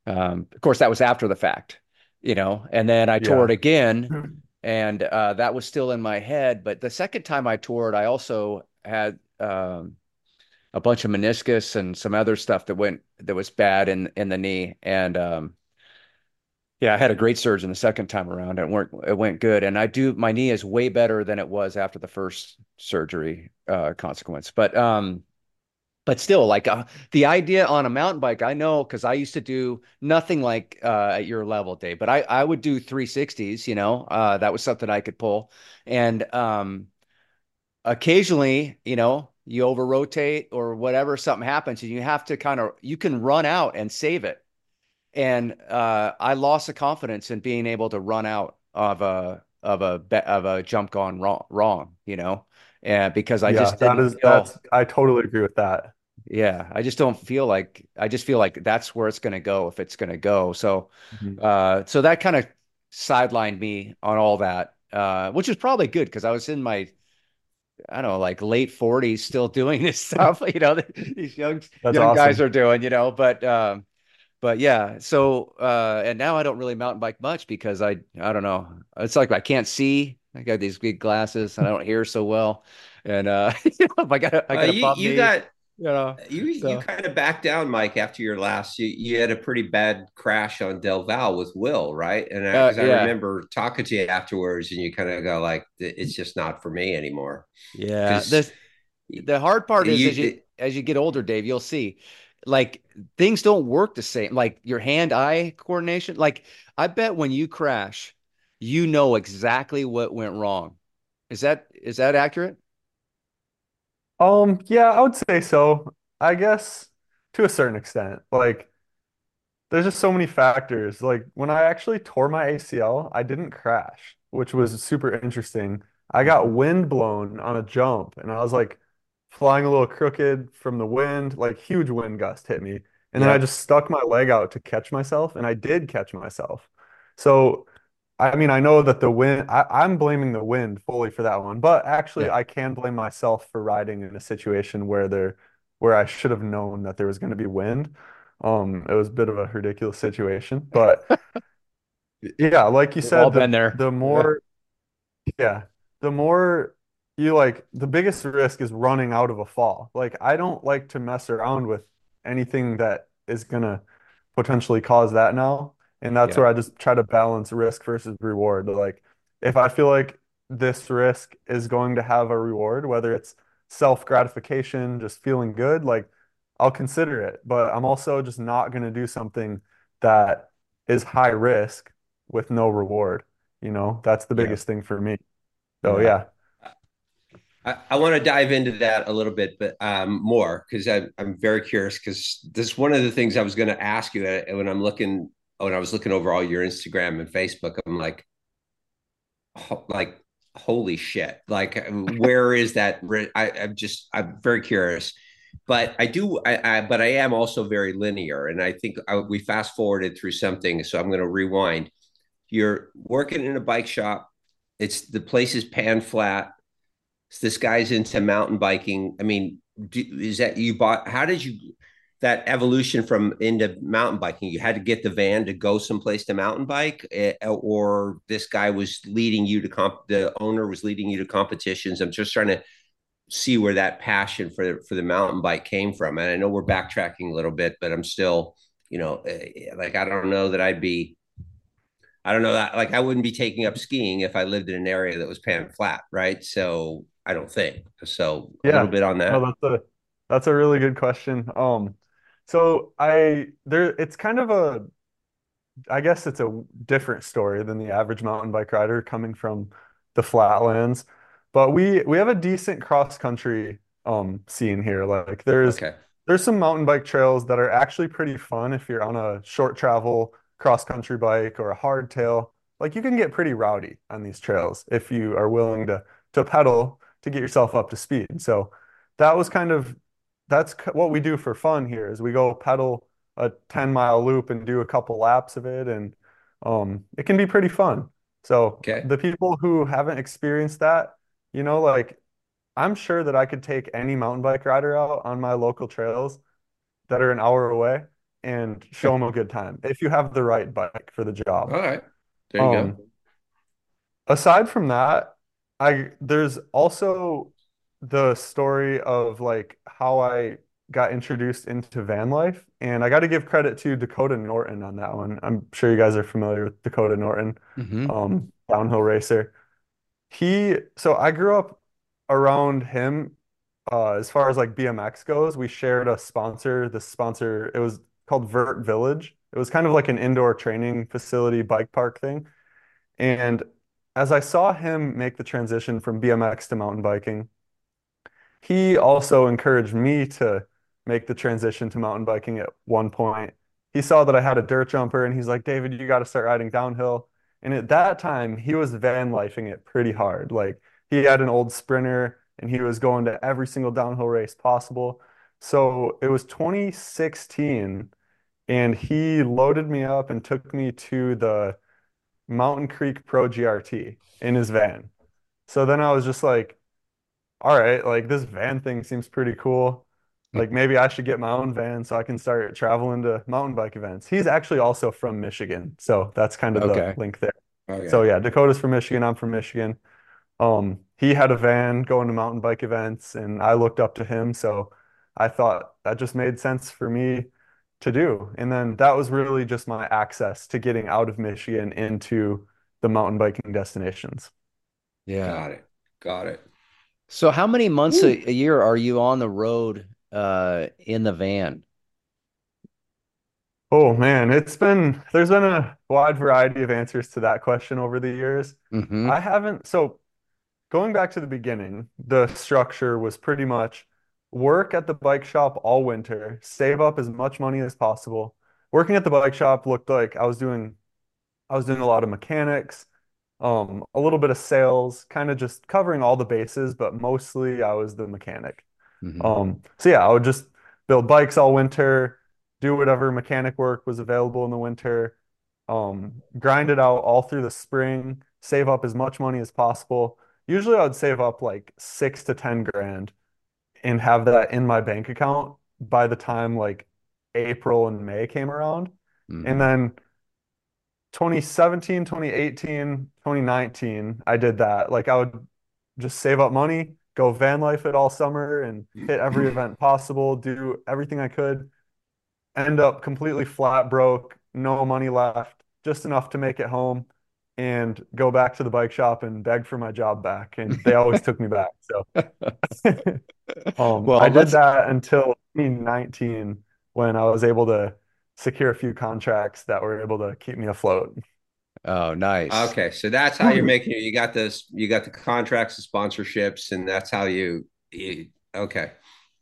Um, of course, that was after the fact, you know, and then I tore it Yeah. again, and uh, that was still in my head. But the second time I tore it, I also had um, a bunch of meniscus and some other stuff that went that was bad in in the knee, and um, yeah, I had a great surgeon the second time around. It went it went good, and I do my knee is way better than it was after the first surgery uh, consequence. But um, but still, like uh, the idea on a mountain bike, I know because I used to do nothing like uh, at your level, Dave. But I I would do 360s. You know, uh, that was something I could pull, and um, occasionally, you know, you over rotate or whatever, something happens, and you have to kind of you can run out and save it and uh, I lost the confidence in being able to run out of a of a of a jump gone wrong, wrong, you know, and because I Yeah, just that is that's I totally agree with that. Yeah, I just don't feel like I just feel like that's where it's going to go if it's going to go. So, Mhm. uh, so that kind of sidelined me on all that, uh, which is probably good because I was in my I don't know, like late 40s still doing this stuff, you know, these young That's young guys are doing, you know, but um but yeah, so uh and now I don't really mountain bike much because I I don't know. It's like I can't see. I got these big glasses and I don't hear so well. And uh I got a, I Uh, got a you you got you know. you you kind of backed down, Mike, after your last. You, you had a pretty bad crash on Del Val with Will, right? And uh I, yeah. remember talking to you afterwards, and you kind of go like, "It's just not for me anymore." Yeah. The the hard part is as you as you get older, Dave, you'll see like things don't work the same. Like your hand-eye coordination. Like I bet when you crash, you know exactly what went wrong. Is that is that accurate? Um, yeah, I would say so. I guess to a certain extent. Like there's just so many factors. Like when I actually tore my ACL, I didn't crash, which was super interesting. I got wind blown on a jump and I was like flying a little crooked from the wind, like huge wind gust hit me. And then I Yep. just stuck my leg out to catch myself and I did catch myself. So I mean, I know that the wind, I, I'm blaming the wind fully for that one, but actually, Yeah. I can blame myself for riding in a situation where there, where I should have known that there was going to be wind. Um, it was a bit of a ridiculous situation, but yeah, like you We've all said, been the there. the more, yeah, the more you like, the biggest risk is running out of a fall. Like, I don't like to mess around with anything that is gonna potentially cause that now. And that's Yeah. where I just try to balance risk versus reward. Like, if I feel like this risk is going to have a reward, whether it's self-gratification, just feeling good, like I'll consider it. But I'm also just not going to do something that is high risk with no reward. You know, that's the Yeah. biggest thing for me. So Yeah. yeah. I, I want to dive into that a little bit, but um, more because I'm I'm very curious because this is one of the things I was going to ask you uh, when I'm looking when I was looking over all your Instagram and Facebook. I'm like, ho- like holy shit! Like, where is that? I, I'm just I'm very curious. but I do. I, I, but I am also very linear, and I think I, we fast forwarded through something. So I'm going to rewind. You're working in a bike shop. It's the place is pan flat. This guy's into mountain biking. I mean, do, is that you bought? How did you? That evolution from into mountain biking. You had to get the van to go someplace to mountain bike eh, or this guy was leading you to comp the owner was leading you to competitions. I'm just trying to see where that passion for for the mountain bike came from. And i know we're backtracking a little bit but i'm still you know eh, like i don't know that i'd be i don't know that like i wouldn't be taking up skiing if i lived in an area that was pan flat right? So i don't think. So yeah. a little bit on that. That's a that's a really good question. Um so I there it's kind of a I guess it's a different story than the average mountain bike rider coming from the flatlands. But we we have a decent cross country um scene here. Like there's okay. there's some mountain bike trails that are actually pretty fun if you're on a short travel cross country bike or a hardtail. Like you can get pretty rowdy on these trails if you are willing to to pedal to get yourself up to speed. So that was kind of that's what we do for fun here is we go pedal a 10 mile loop and do a couple laps of it and um, it can be pretty fun. So okay. the people who haven't experienced that you know like i'm sure that i could take any mountain bike rider out on my local trails that are an hour away and show them a good time if you have the right bike for the job. All right. There you um, go aside from that i there's also the story of like how I got introduced into van life. And I got to give credit to Dakota Norton on that one. I'm sure you guys are familiar with Dakota Norton, mm-hmm. um, downhill racer. He, so I grew up around him uh, as far as like BMX goes. We shared a sponsor. The sponsor, it was called Vert Village. It was kind of like an indoor training facility, bike park thing. And as I saw him make the transition from BMX to mountain biking, he also encouraged me to make the transition to mountain biking at one point. He saw that I had a dirt jumper and he's like, David, you got to start riding downhill. And at that time, he was van lifing it pretty hard. Like he had an old sprinter and he was going to every single downhill race possible. So it was 2016 and he loaded me up and took me to the Mountain Creek Pro GRT in his van. So then I was just like, all right, like this van thing seems pretty cool. Like maybe I should get my own van so I can start traveling to mountain bike events. He's actually also from Michigan, so that's kind of okay. the link there. Okay. So yeah, Dakota's from Michigan. I'm from Michigan. Um, he had a van going to mountain bike events, and I looked up to him. So I thought that just made sense for me to do. And then that was really just my access to getting out of Michigan into the mountain biking destinations. Yeah. Got it. Got it. So how many months a, a year are you on the road uh in the van? Oh man, it's been there's been a wide variety of answers to that question over the years. Mm-hmm. I haven't so going back to the beginning, the structure was pretty much work at the bike shop all winter, save up as much money as possible. Working at the bike shop looked like I was doing I was doing a lot of mechanics, um, a little bit of sales, kind of just covering all the bases, but mostly I was the mechanic. Mm-hmm. Um, so yeah, I would just build bikes all winter, do whatever mechanic work was available in the winter, um, grind it out all through the spring, save up as much money as possible. Usually I would save up like six to 10 grand and have that in my bank account by the time like April and May came around. Mm-hmm. And then 2017, 2018, 2019, I did that. Like I would just save up money, go van life it all summer and hit every event possible, do everything I could, end up completely flat broke, no money left, just enough to make it home and go back to the bike shop and beg for my job back. And they always took me back. So um, well, I did that until 2019 when I was able to secure a few contracts that were able to keep me afloat. Oh, nice. Okay, so that's how you're making it. You got this. You got the contracts, the sponsorships, and that's how you. you okay.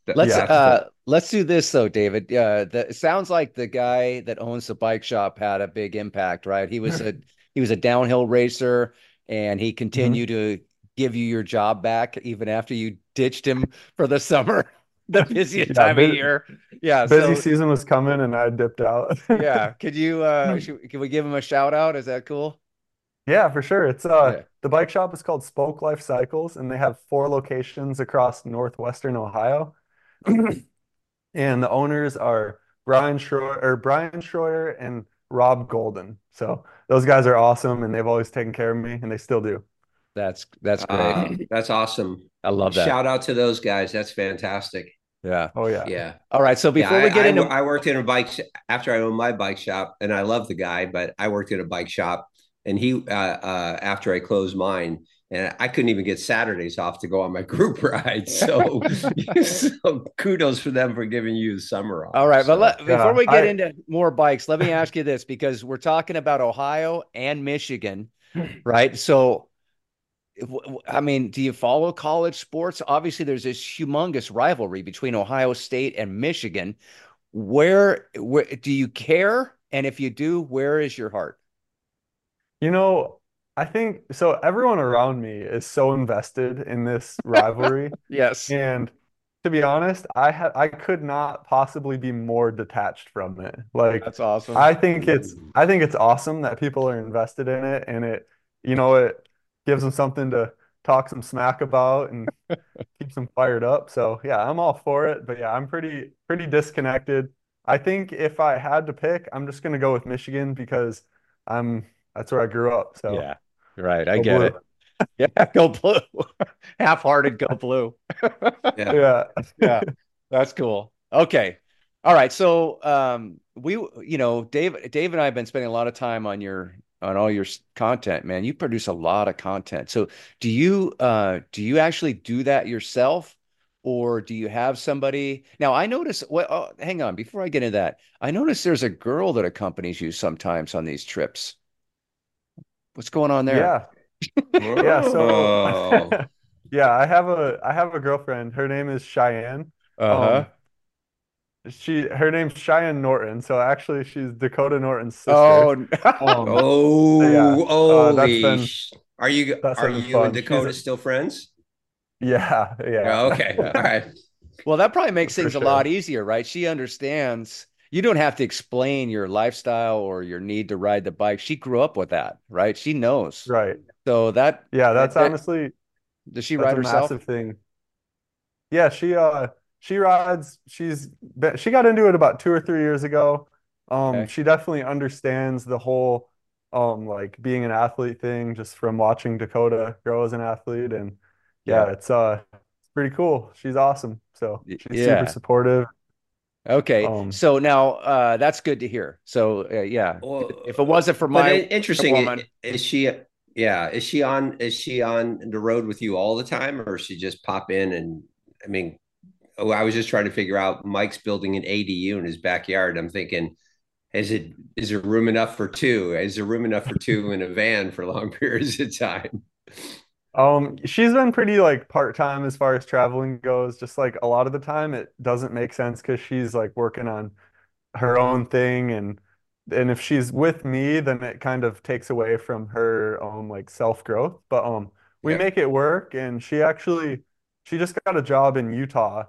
Let's yeah. uh let's do this though, David. Uh, the, it sounds like the guy that owns the bike shop had a big impact, right? He was a he was a downhill racer, and he continued mm-hmm. to give you your job back even after you ditched him for the summer. the busiest yeah, time busy, of year. Yeah, busy so, season was coming, and I dipped out. yeah, could you? uh should, Can we give him a shout out? Is that cool? Yeah, for sure. It's uh yeah. the bike shop is called Spoke Life Cycles, and they have four locations across northwestern Ohio. and the owners are Brian Schroyer or Brian Schroyer and Rob Golden. So those guys are awesome, and they've always taken care of me, and they still do. That's that's great. Uh, that's awesome. I love that. Shout out to those guys. That's fantastic. Yeah. Oh yeah. Yeah. All right. So before yeah, we get I, into, I worked in a bike sh- after I owned my bike shop, and I love the guy, but I worked in a bike shop, and he uh, uh, after I closed mine, and I couldn't even get Saturdays off to go on my group ride. So, so kudos for them for giving you the summer off. All right, so, but let, before we get I, into more bikes, let me ask you this because we're talking about Ohio and Michigan, right? So, I mean, do you follow college sports? Obviously, there's this humongous rivalry between Ohio State and Michigan. Where, where do you care? And if you do, where is your heart? You know, I think so. Everyone around me is so invested in this rivalry. yes. And to be honest, I had I could not possibly be more detached from it. Like that's awesome. I think it's I think it's awesome that people are invested in it and it, you know, it gives them something to talk some smack about and keeps them fired up. So yeah, I'm all for it. But yeah, I'm pretty pretty disconnected. I think if I had to pick, I'm just gonna go with Michigan because I'm that's where I grew up. So yeah, Right. I go get blue. it. Yeah. Go blue. Half hearted, go blue. yeah. Yeah. yeah. That's cool. Okay. All right. So, um, we, you know, Dave, Dave and I have been spending a lot of time on your, on all your content, man. You produce a lot of content. So do you, uh, do you actually do that yourself? Or do you have somebody now? I notice. Well, oh, hang on. Before I get into that, I notice there's a girl that accompanies you sometimes on these trips. What's going on there? Yeah. yeah. So yeah, I have a I have a girlfriend. Her name is Cheyenne. Uh-huh. Um, she her name's Cheyenne Norton. So actually she's Dakota Norton's sister. Oh, um, oh, yeah. oh, uh, been, are you are you fun. and Dakota she's, still friends? Yeah, yeah. Oh, okay. All right. Well, that probably makes things sure. a lot easier, right? She understands you don't have to explain your lifestyle or your need to ride the bike. She grew up with that, right? She knows. Right. So that Yeah, that's that, honestly does she ride herself? Massive thing. Yeah, she uh she rides. She's been, she got into it about 2 or 3 years ago. Um okay. she definitely understands the whole um like being an athlete thing just from watching Dakota grow as an athlete and yeah, yeah. it's uh it's pretty cool. She's awesome. So she's yeah. super supportive Okay, um, so now uh, that's good to hear. So uh, yeah, well, if it wasn't for my interesting, woman, is she? Yeah, is she on? Is she on the road with you all the time, or she just pop in and? I mean, oh, I was just trying to figure out. Mike's building an ADU in his backyard. I'm thinking, is it is there room enough for two? Is there room enough for two in a van for long periods of time? Um, she's been pretty like part-time as far as traveling goes. Just like a lot of the time it doesn't make sense because she's like working on her own thing and and if she's with me, then it kind of takes away from her own like self-growth. But um we yeah. make it work and she actually she just got a job in Utah.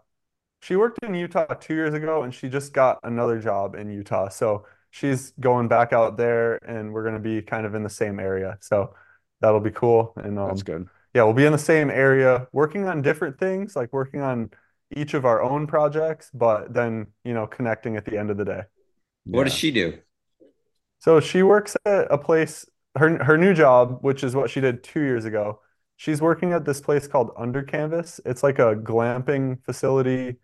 She worked in Utah two years ago and she just got another job in Utah. So she's going back out there and we're gonna be kind of in the same area. So that'll be cool. And um, that's good yeah, we'll be in the same area working on different things, like working on each of our own projects, but then, you know, connecting at the end of the day. What yeah. does she do? So she works at a place, her her new job, which is what she did two years ago. She's working at this place called Under Canvas. It's like a glamping facility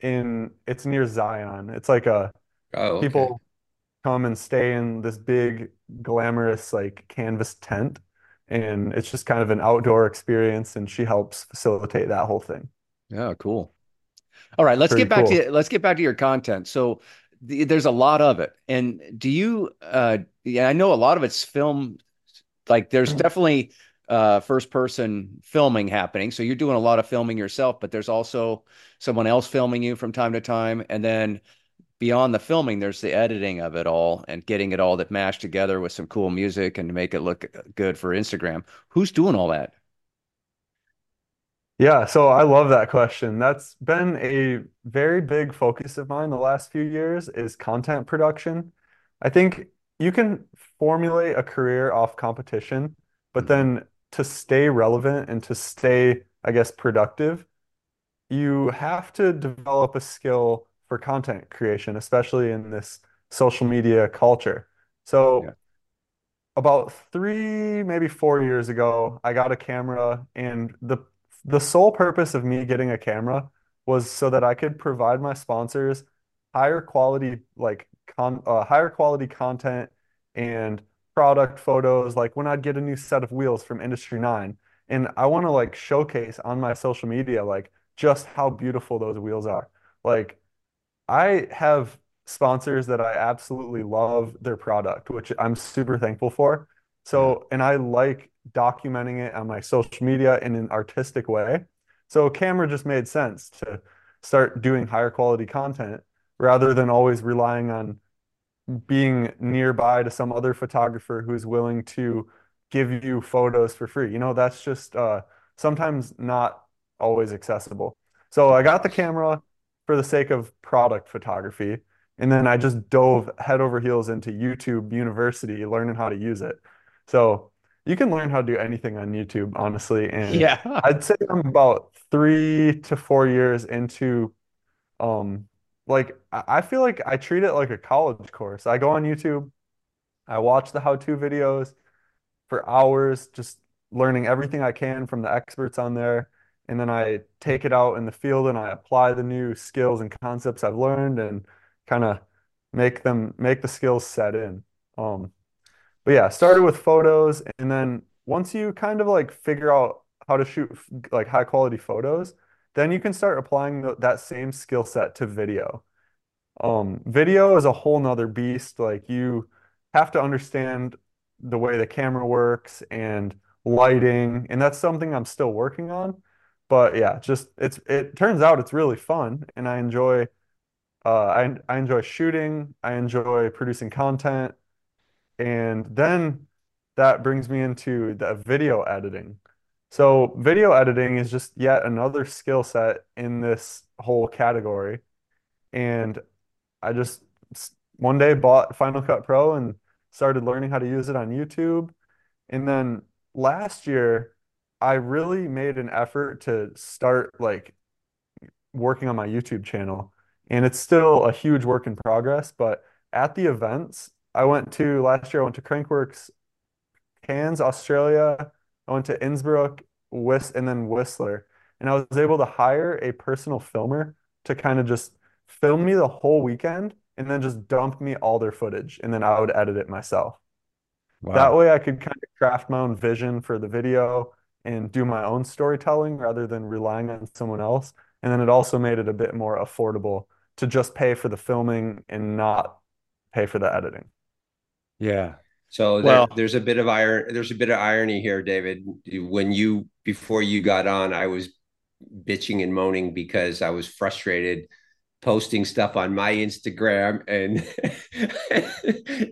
in it's near Zion. It's like a oh, okay. people come and stay in this big glamorous like canvas tent and it's just kind of an outdoor experience and she helps facilitate that whole thing yeah cool all right let's Pretty get back cool. to let's get back to your content so the, there's a lot of it and do you uh yeah i know a lot of it's film like there's definitely uh first person filming happening so you're doing a lot of filming yourself but there's also someone else filming you from time to time and then beyond the filming, there's the editing of it all and getting it all that mashed together with some cool music and to make it look good for Instagram. Who's doing all that? Yeah, so I love that question. That's been a very big focus of mine the last few years is content production. I think you can formulate a career off competition, but Mhm. then to stay relevant and to stay, I guess, productive, you have to develop a skill for content creation, especially in this social media culture. Yeah. So about three, maybe four years ago, I got a camera, and the the sole purpose of me getting a camera was so that I could provide my sponsors higher quality, like con uh, higher quality content and product photos. Like when I'd get a new set of wheels from Industry 9, and I want to like showcase on my social media like just how beautiful those wheels are. Like I have sponsors that I absolutely love their product, which I'm super thankful for. So, and I like documenting it on my social media in an artistic way. So, camera just made sense to start doing higher quality content rather than always relying on being nearby to some other photographer who's willing to give you photos for free. You know, that's just uh, sometimes not always accessible. So I got the camera for the sake of product photography, and then I just dove head over heels into YouTube University, learning how to use it. So you can learn how to do anything on YouTube, honestly. And Yeah. I'd say I'm about three to four years into um, like I feel like I treat it like a college course. I go on YouTube, I watch the how-to videos for hours, just learning everything I can from the experts on there, and then I take it out in the field and I apply the new skills and concepts I've learned and kind of make them make the skills set in. Um, but yeah, started with photos, and then once you kind of like figure out how to shoot like high quality photos, then you can start applying the, that same skill set to video. Um, video is a whole nother beast. Like you have to understand the way the camera works and lighting, and that's something I'm still working on. But yeah, just it's it turns out it's really fun, and I enjoy uh, I I enjoy shooting. I enjoy producing content. And then that brings me into the video editing. So, video editing is just yet another skill set in this whole category. And I just one day bought Final Cut Pro and started learning how to use it on YouTube. And then last year, I really made an effort to start like working on my YouTube channel. And it's still a huge work in progress, but at the events I went to last year, I went to Crankworx, Cairns, Australia. I went to Innsbruck, Whist, and then Whistler. And I was able to hire a personal filmer to kind of just film me the whole weekend and then just dump me all their footage. And then I would edit it myself. That way I could kind of craft my own vision for the video and do my own storytelling rather than relying on someone else. And then it also made it a bit more affordable to just pay for the filming and not pay for the editing. Yeah. So there, there's a bit of iron. There's a bit of irony here, David. When you before you got on, I was bitching and moaning because I was frustrated posting stuff on my Instagram and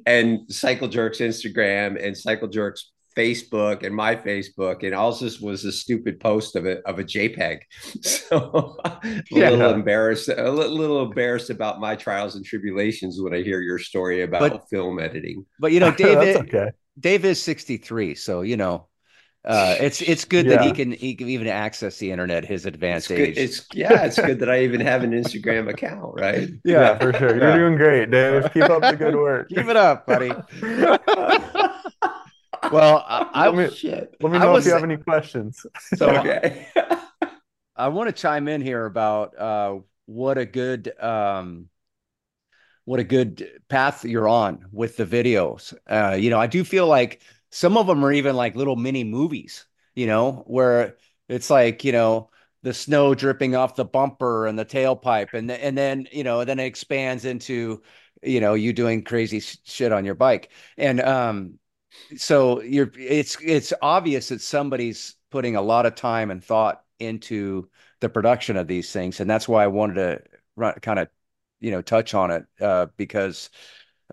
and Cycle Jerk's Instagram and Cycle Jerk's Facebook and my Facebook, and all this was a stupid post of a of a JPEG. So a little yeah. Yeah. embarrassed, a little embarrassed about my trials and tribulations when I hear your story But about film editing. but you know, That's David okay. Dave is 63, so you know, uh it's it's good that he can he can even access the internet at his It's advanced good. age. It's yeah, it's good that I even have an Instagram account, right? Yeah, Yeah. for sure. You're Yeah. doing great, Dave. Keep up the good work. Keep it up, buddy. Well, I, I Let me Shit. let me I know if you have any questions. so Okay. I want to chime in here about uh, what a good um, what a good path you're on with the videos. Uh, you know, I do feel like some of them are even like little mini movies, you know, where it's like, you know, the snow dripping off the bumper and the tailpipe and and then, you know, then it expands into, you know, you doing crazy sh- shit on your bike. And um so you're it's it's obvious that somebody's putting a lot of time and thought into the production of these things and that's why I wanted to run, kind of you know touch on it uh, because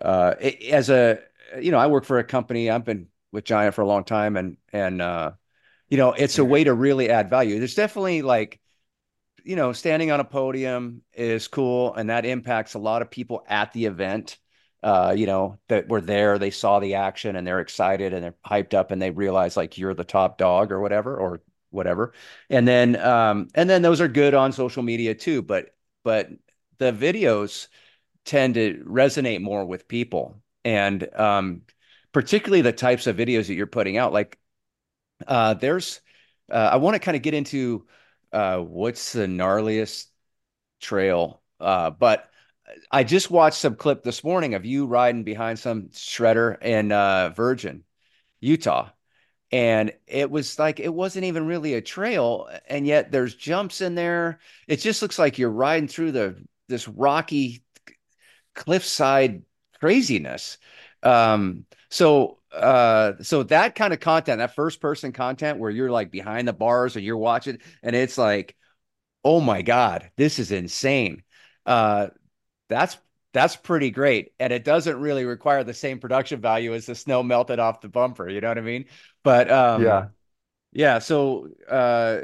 uh, it, as a you know I work for a company I've been with Giant for a long time and and uh, you know, it's a way to really add value. There's definitely like, you know, standing on a podium is cool, and that impacts a lot of people at the event. Uh, you know, that were there, they saw the action and they're excited and they're hyped up and they realize like you're the top dog or whatever, or whatever. And then um, and then those are good on social media too, but but the videos tend to resonate more with people. And um, particularly the types of videos that you're putting out. Like uh, there's, uh, I want to kind of get into uh, what's the gnarliest trail, uh, but I just watched some clip this morning of you riding behind some shredder in uh, Virgin, Utah. And it was like it wasn't even really a trail, and yet there's jumps in there. It just looks like you're riding through the this rocky cliffside craziness. Um, so uh so that kind of content that first person content where you're like behind the bars and you're watching and it's like oh my god this is insane uh that's that's pretty great. And it doesn't really require the same production value as the snow melted off the bumper you know what i mean? But um yeah. yeah so uh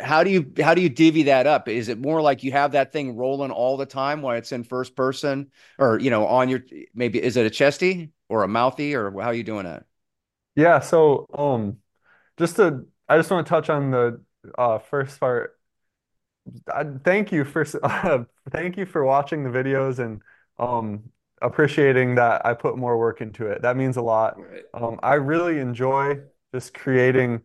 how do you how do you divvy that up? Is it more like you have that thing rolling all the time while it's in first person? Or you know on your maybe is it a chesty or a mouthy or how are you doing it yeah so um just to i just want to touch on the uh first part. I, thank you for uh, thank you for watching the videos and um appreciating that i put more work into it that means a lot um i really enjoy just creating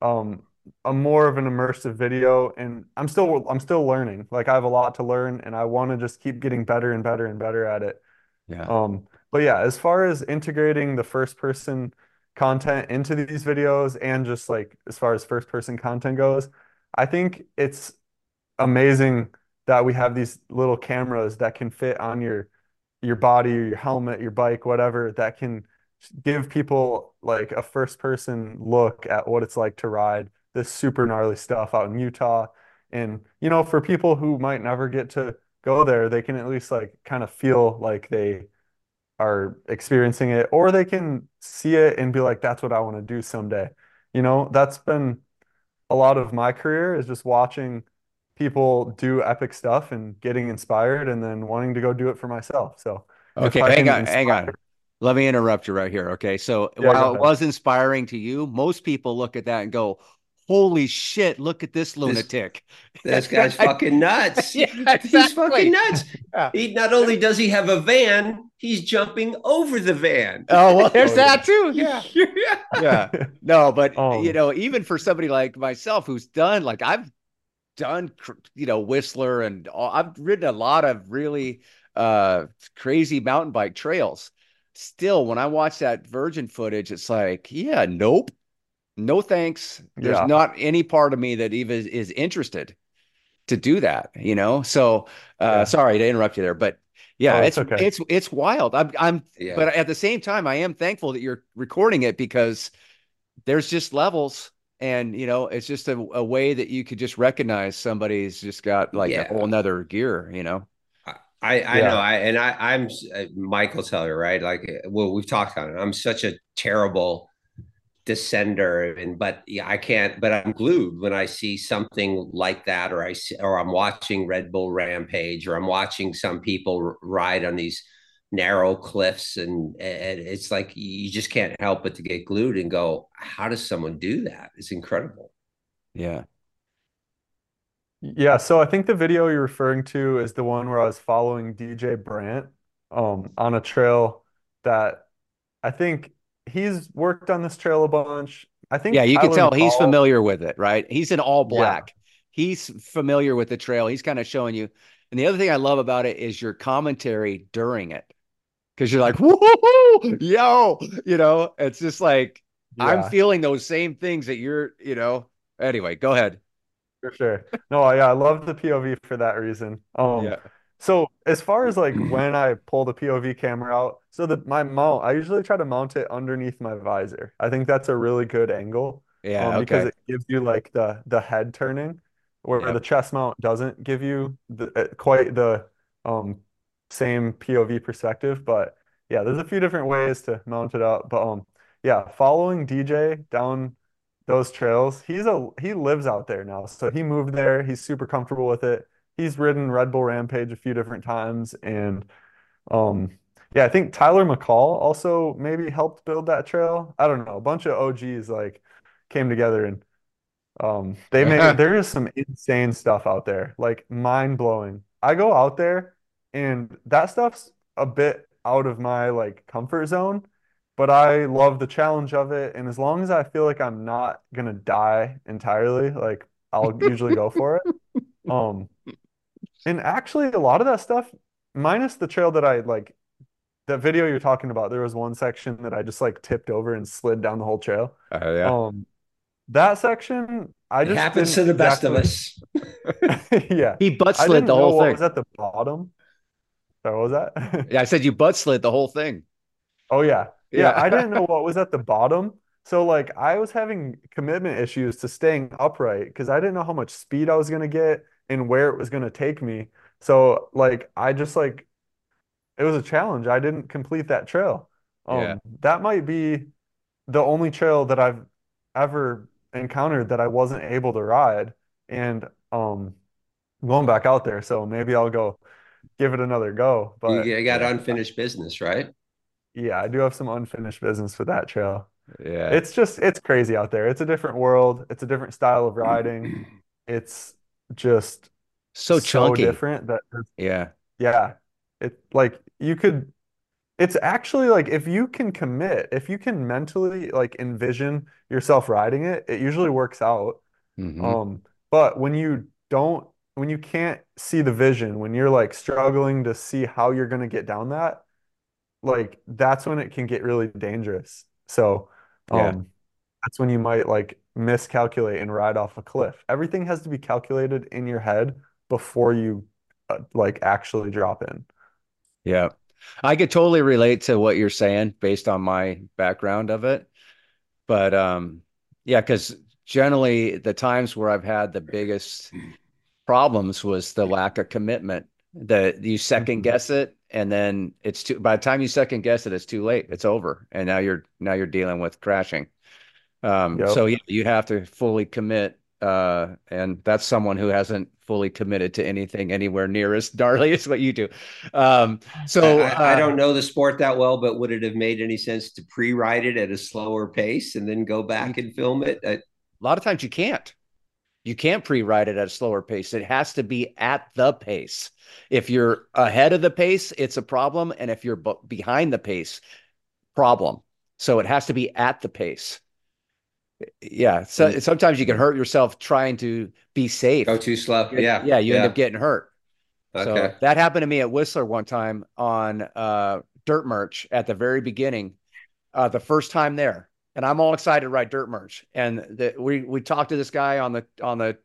um a more of an immersive video and I'm still I'm still learning. Like I have a lot to learn and I want to just keep getting better and better and better at it. Yeah. Um, but yeah, as far as integrating the first person content into these videos and just like as far as first person content goes, I think it's amazing that we have these little cameras that can fit on your your body or your helmet, your bike, whatever, that can give people like a first person look at what it's like to ride this super gnarly stuff out in Utah. And, you know, for people who might never get to go there, they can at least like kind of feel like they are experiencing it, or they can see it and be like, that's what I want to do someday. You know, that's been a lot of my career is just watching people do epic stuff and getting inspired and then wanting to go do it for myself. So, okay, hang on, hang on. Let me interrupt you right here. Okay. So yeah, while it was inspiring to you, most people look at that and go, holy shit, look at this lunatic. This, this guy's fucking nuts. yeah, exactly. He's fucking nuts. Yeah. He not only does he have a van, he's jumping over the van. Oh, well, there's oh, that too. Oh, yeah. yeah. yeah. No, but oh. you know, even for somebody like myself who's done like I've done you know Whistler and all, I've ridden a lot of really uh crazy mountain bike trails. Still, when I watch that Virgin footage, it's like, yeah, nope no thanks. There's yeah. not any part of me that even is interested to do that, you know? So, uh, yeah. sorry to interrupt you there, but yeah, oh, it's, it's, okay. it's, it's wild. I'm, I'm, yeah. but at the same time, I am thankful that you're recording it because there's just levels and, you know, it's just a, a way that you could just recognize somebody's just got like a whole nother gear, you know? I, I yeah. know, I and I, I'm uh, Michael Teller, right? Like, well, we've talked on it. I'm such a terrible descender and but yeah, I can't but I'm glued when I see something like that or I see, or I'm watching Red Bull Rampage or I'm watching some people ride on these narrow cliffs and, and it's like you just can't help but to get glued and go how does someone do that it's incredible yeah yeah so I think the video you're referring to is the one where I was following DJ Brandt um on a trail that I think he's worked on this trail a bunch. I think. Yeah, you can tell he's familiar with it, right? He's in all black. Yeah. He's familiar with the trail. He's kind of showing you. And the other thing I love about it is your commentary during it, because you're like, "Whoa, yo!" You know, it's just like yeah. I'm feeling those same things that you're. You know. Anyway, go ahead. For sure. No, yeah, I love the POV for that reason. Um, yeah. So as far as like when I pull the POV camera out, so that my mount, I usually try to mount it underneath my visor. I think that's a really good angle. Yeah, um, because it gives you like the the head turning, where yep. the chest mount doesn't give you the uh, quite the um same POV perspective. But yeah, there's a few different ways to mount it up. But um yeah, following DJ down those trails. He's a he lives out there now, so he moved there. He's super comfortable with it. He's ridden Red Bull Rampage a few different times, and um, yeah, I think Tyler McCaul also maybe helped build that trail. I don't know. A bunch of OGs like came together and um, they made there is some insane stuff out there, like mind blowing. I go out there and that stuff's a bit out of my like comfort zone, but I love the challenge of it. And as long as I feel like I'm not gonna die entirely, like I'll usually go for it. Um, and actually a lot of that stuff, minus the trail that I like that video you're talking about, there was one section that I just like tipped over and slid down the whole trail. Oh yeah. Um, that section, I It just happens to the best of us. Yeah. He butt I slid didn't the know whole what thing. was at the bottom. Sorry, what was that? Yeah, I said you butt slid the whole thing. Oh yeah. Yeah, Yeah. I didn't know what was at the bottom. So like I was having commitment issues to staying upright because I didn't know how much speed I was gonna get and where it was gonna take me. So like I just like it was a challenge. I didn't complete that trail. Yeah. Um, that might be the only trail that I've ever encountered that I wasn't able to ride. And um, going back out there, so maybe I'll go give it another go. But you got unfinished business, right? yeah, I do have some unfinished business with that trail. Yeah. It's just it's crazy out there. It's a different world. It's a different style of riding. It's just So chunky. so different that Yeah. yeah, it like you could It's actually like if you can commit, if you can mentally like envision yourself riding it, it usually works out. hmm Um, but when you don't, when you can't see the vision, when you're like struggling to see how you're going to get down that, like that's when it can get really dangerous. So, Yeah. um, that's when you might like miscalculate and ride off a cliff. Everything has to be calculated in your head before you uh, like actually drop in. Yeah. I could totally relate to what you're saying based on my background of it. But um, yeah, because generally the times where I've had the biggest problems was the lack of commitment. That you second Mhm. guess it, and then it's too. By the time you second guess it, it's too late. It's over, and now you're now you're dealing with crashing. Um, Yep. so yeah, you have to fully commit, uh, and that's someone who hasn't fully committed to anything anywhere near as gnarly as what you do. Um, so I, I, I uh, don't know the sport that well, but would it have made any sense to pre-ride it at a slower pace and then go back and film it? I, a lot of times you can't. You can't pre-ride it at a slower pace. It has to be at the pace. If you're ahead of the pace, it's a problem, and if you're b- behind the pace, problem. So it has to be at the pace. Yeah. So Mm. sometimes you can hurt yourself trying to be safe. go too slow. Yeah. Yeah, you end up getting hurt. So Okay. that happened to me at Whistler one time on uh, dirt merch at the very beginning, uh, the first time there, and I'm all excited to ride dirt merch. And the, we we talked to this guy on the on the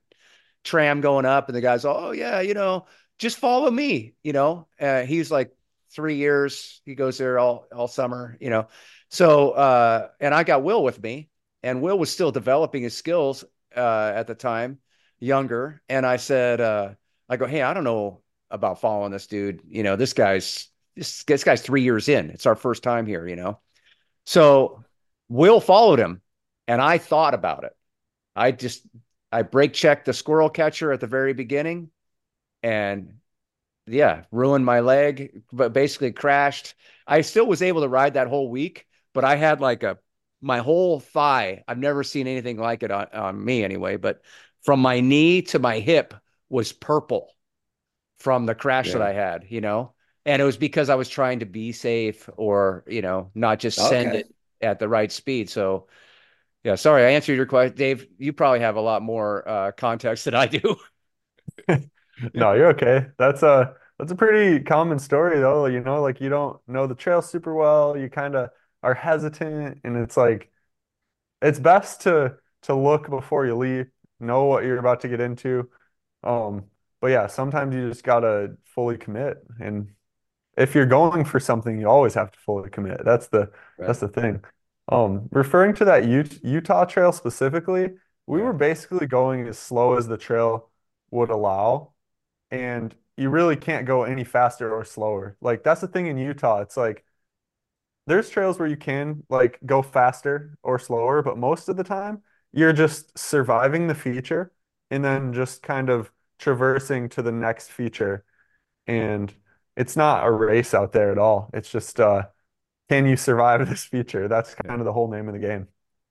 tram going up, and the guy's, oh yeah, you know, just follow me. You know, uh, he's like three years. He goes there all all summer. You know, so uh, and I got Will with me, and Will was still developing his skills uh, at the time, younger. And I said, uh, I go, hey, I don't know about following this dude. You know, this guy's this, this guy's three years in. It's our first time here. You know, so Will followed him, and I thought about it. I just I brake checked the squirrel catcher at the very beginning, and yeah, ruined my leg, but basically crashed. I still was able to ride that whole week, but I had like a my whole thigh. I've never seen anything like it on, on me anyway, but from my knee to my hip was purple from the crash that I had, you know? And it was because I was trying to be safe or, you know, not just oh, send Okay. it at the right speed. So yeah, sorry, I answered your question. Dave, you probably have a lot more uh, context than I do. No, you're okay. That's a that's a pretty common story though. You know, like you don't know the trail super well. You kind of are hesitant, and it's like it's best to to look before you leave, know what you're about to get into. Um, but yeah, sometimes you just gotta fully commit. And if you're going for something, you always have to fully commit. That's the Right. that's the thing. Um, referring to that Ut- Utah trail specifically, we were basically going as slow as the trail would allow and you really can't go any faster or slower. Like that's the thing in Utah. It's like there's trails where you can like go faster or slower, but most of the time you're just surviving the feature and then just kind of traversing to the next feature. And it's not a race out there at all. It's just uh, can you survive this feature? That's kind of the whole name of the game.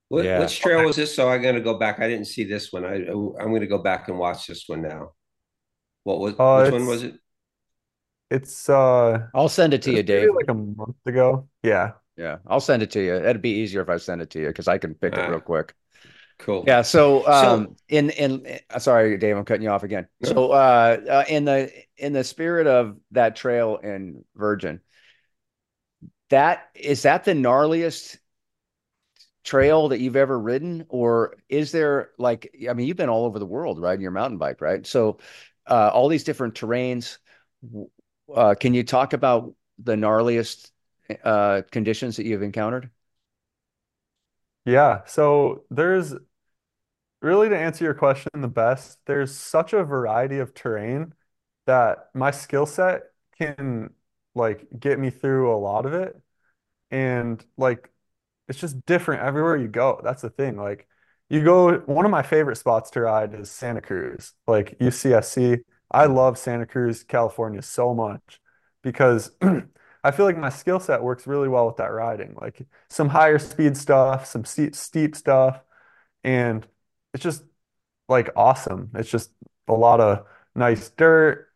What, yeah. Which trail was this? So I'm going to go back. I didn't see this one. I I'm going to go back and watch this one now. What was uh, which one was it? It's uh I'll send it to you, Dave. Like a month ago. Yeah. Yeah. I'll send it to you. It'd be easier if I send it to you because I can pick it real quick. Cool. Yeah. So, um, so, in in uh, sorry, Dave, I'm cutting you off again. So, uh, uh, in the in the spirit of that trail in Virgin, that is that the gnarliest trail that you've ever ridden, or is there like I mean, you've been all over the world riding your mountain bike, right? So, uh, all these different terrains. Uh, can you talk about the gnarliest uh, conditions that you've encountered? Yeah, so there's really to answer your question the best, there's such a variety of terrain that my skill set can like get me through a lot of it. And like it's just different everywhere you go. That's the thing. Like you go, one of my favorite spots to ride is Santa Cruz, like UCSC. I love Santa Cruz, California so much because I feel like my skill set works really well with that riding. Like some higher speed stuff, some steep, steep stuff, and it's just like awesome. It's just a lot of nice dirt.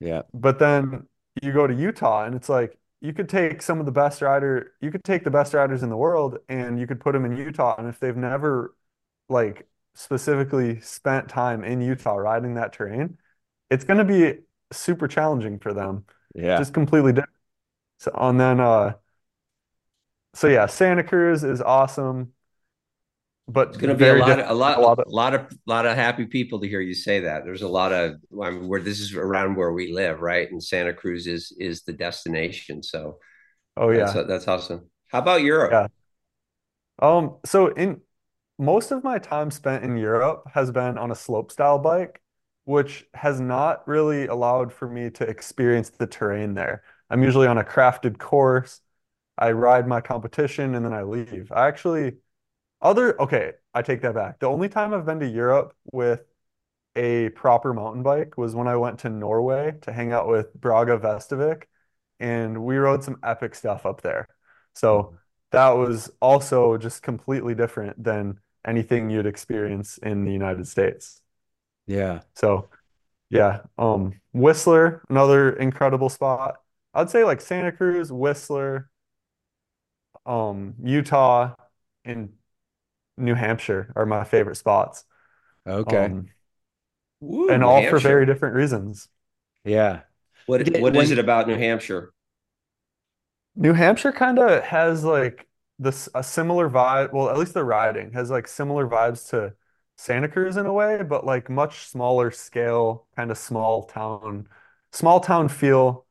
Yeah. But then you go to Utah and it's like you could take some of the best rider, you could take the best riders in the world and you could put them in Utah and if they've never like specifically spent time in Utah riding that terrain, it's going to be super challenging for them. Yeah. Just completely different. So and then uh so yeah, Santa Cruz is awesome but it's going to be a lot, of, a lot, a lot, of, lot of, lot of happy people to hear you say that. There's a lot of, I mean, where this is around where we live, right? And Santa Cruz is is the destination. So, oh yeah, that's, that's awesome. How about Europe? Yeah. Um. So in most of my time spent in Europe has been on a slope style bike, which has not really allowed for me to experience the terrain there. I'm usually on a crafted course. I ride my competition and then I leave. I actually other, okay, I take that back. The only time I've been to Europe with a proper mountain bike was when I went to Norway to hang out with Brage Vestavik, and we rode some epic stuff up there. So that was also just completely different than anything you'd experience in the United States. Yeah. So yeah, um Whistler, another incredible spot. I'd say like Santa Cruz, Whistler, um, Utah, and New Hampshire are my favorite spots. Okay. Um, Ooh, and New all Hampshire. for very different reasons. Yeah. What what when, is it about New Hampshire? New Hampshire kind of has like this a similar vibe. Well, at least the riding has like similar vibes to Santa Cruz in a way, but like much smaller scale, kind of small town, small town feel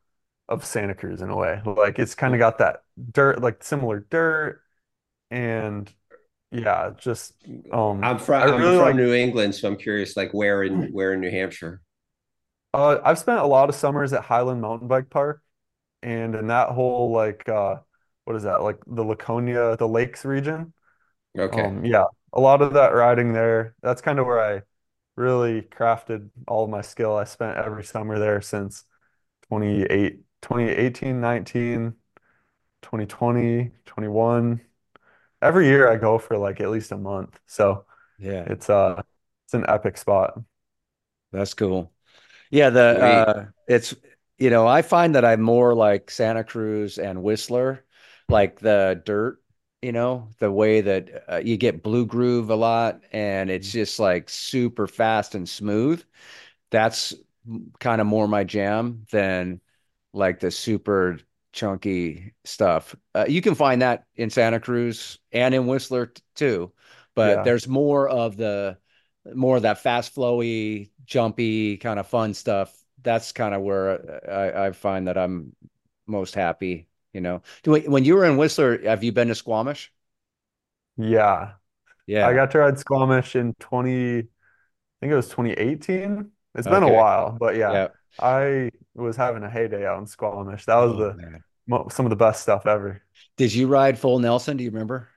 of Santa Cruz in a way. Like it's kind of got that dirt, like similar dirt and yeah, just um I'm from I'm from like, New England, so I'm curious like where in where in New Hampshire? Uh I've spent a lot of summers at Highland Mountain Bike Park and in that whole like uh what is that? Like the Laconia, the Lakes region. Okay. Um yeah, a lot of that riding there. That's kind of where I really crafted all of my skill. I spent every summer there since 28 2018, 19, 2020, 21 every year I go for like at least a month. So yeah, it's uh it's an epic spot. That's cool. Yeah, the uh it's you know, I find that I'm more like Santa Cruz and Whistler, like the dirt, you know, the way that uh, you get blue groove a lot and it's mm-hmm. just like super fast and smooth. That's kind of more my jam than like the super chunky stuff. Uh, you can find that in Santa Cruz and in Whistler t- too, but yeah. there's more of the more of that fast flowy, jumpy kind of fun stuff. That's kind of where I, I, find that I'm most happy. You know, when you were in Whistler, have you been to Squamish? Yeah, yeah. I got to ride Squamish in 20, I think it was 2018. It's been a while, but yeah. yeah. I was having a heyday out in Squamish. That was oh, the man. some of the best stuff ever. Did you ride full Nelson? Do you remember?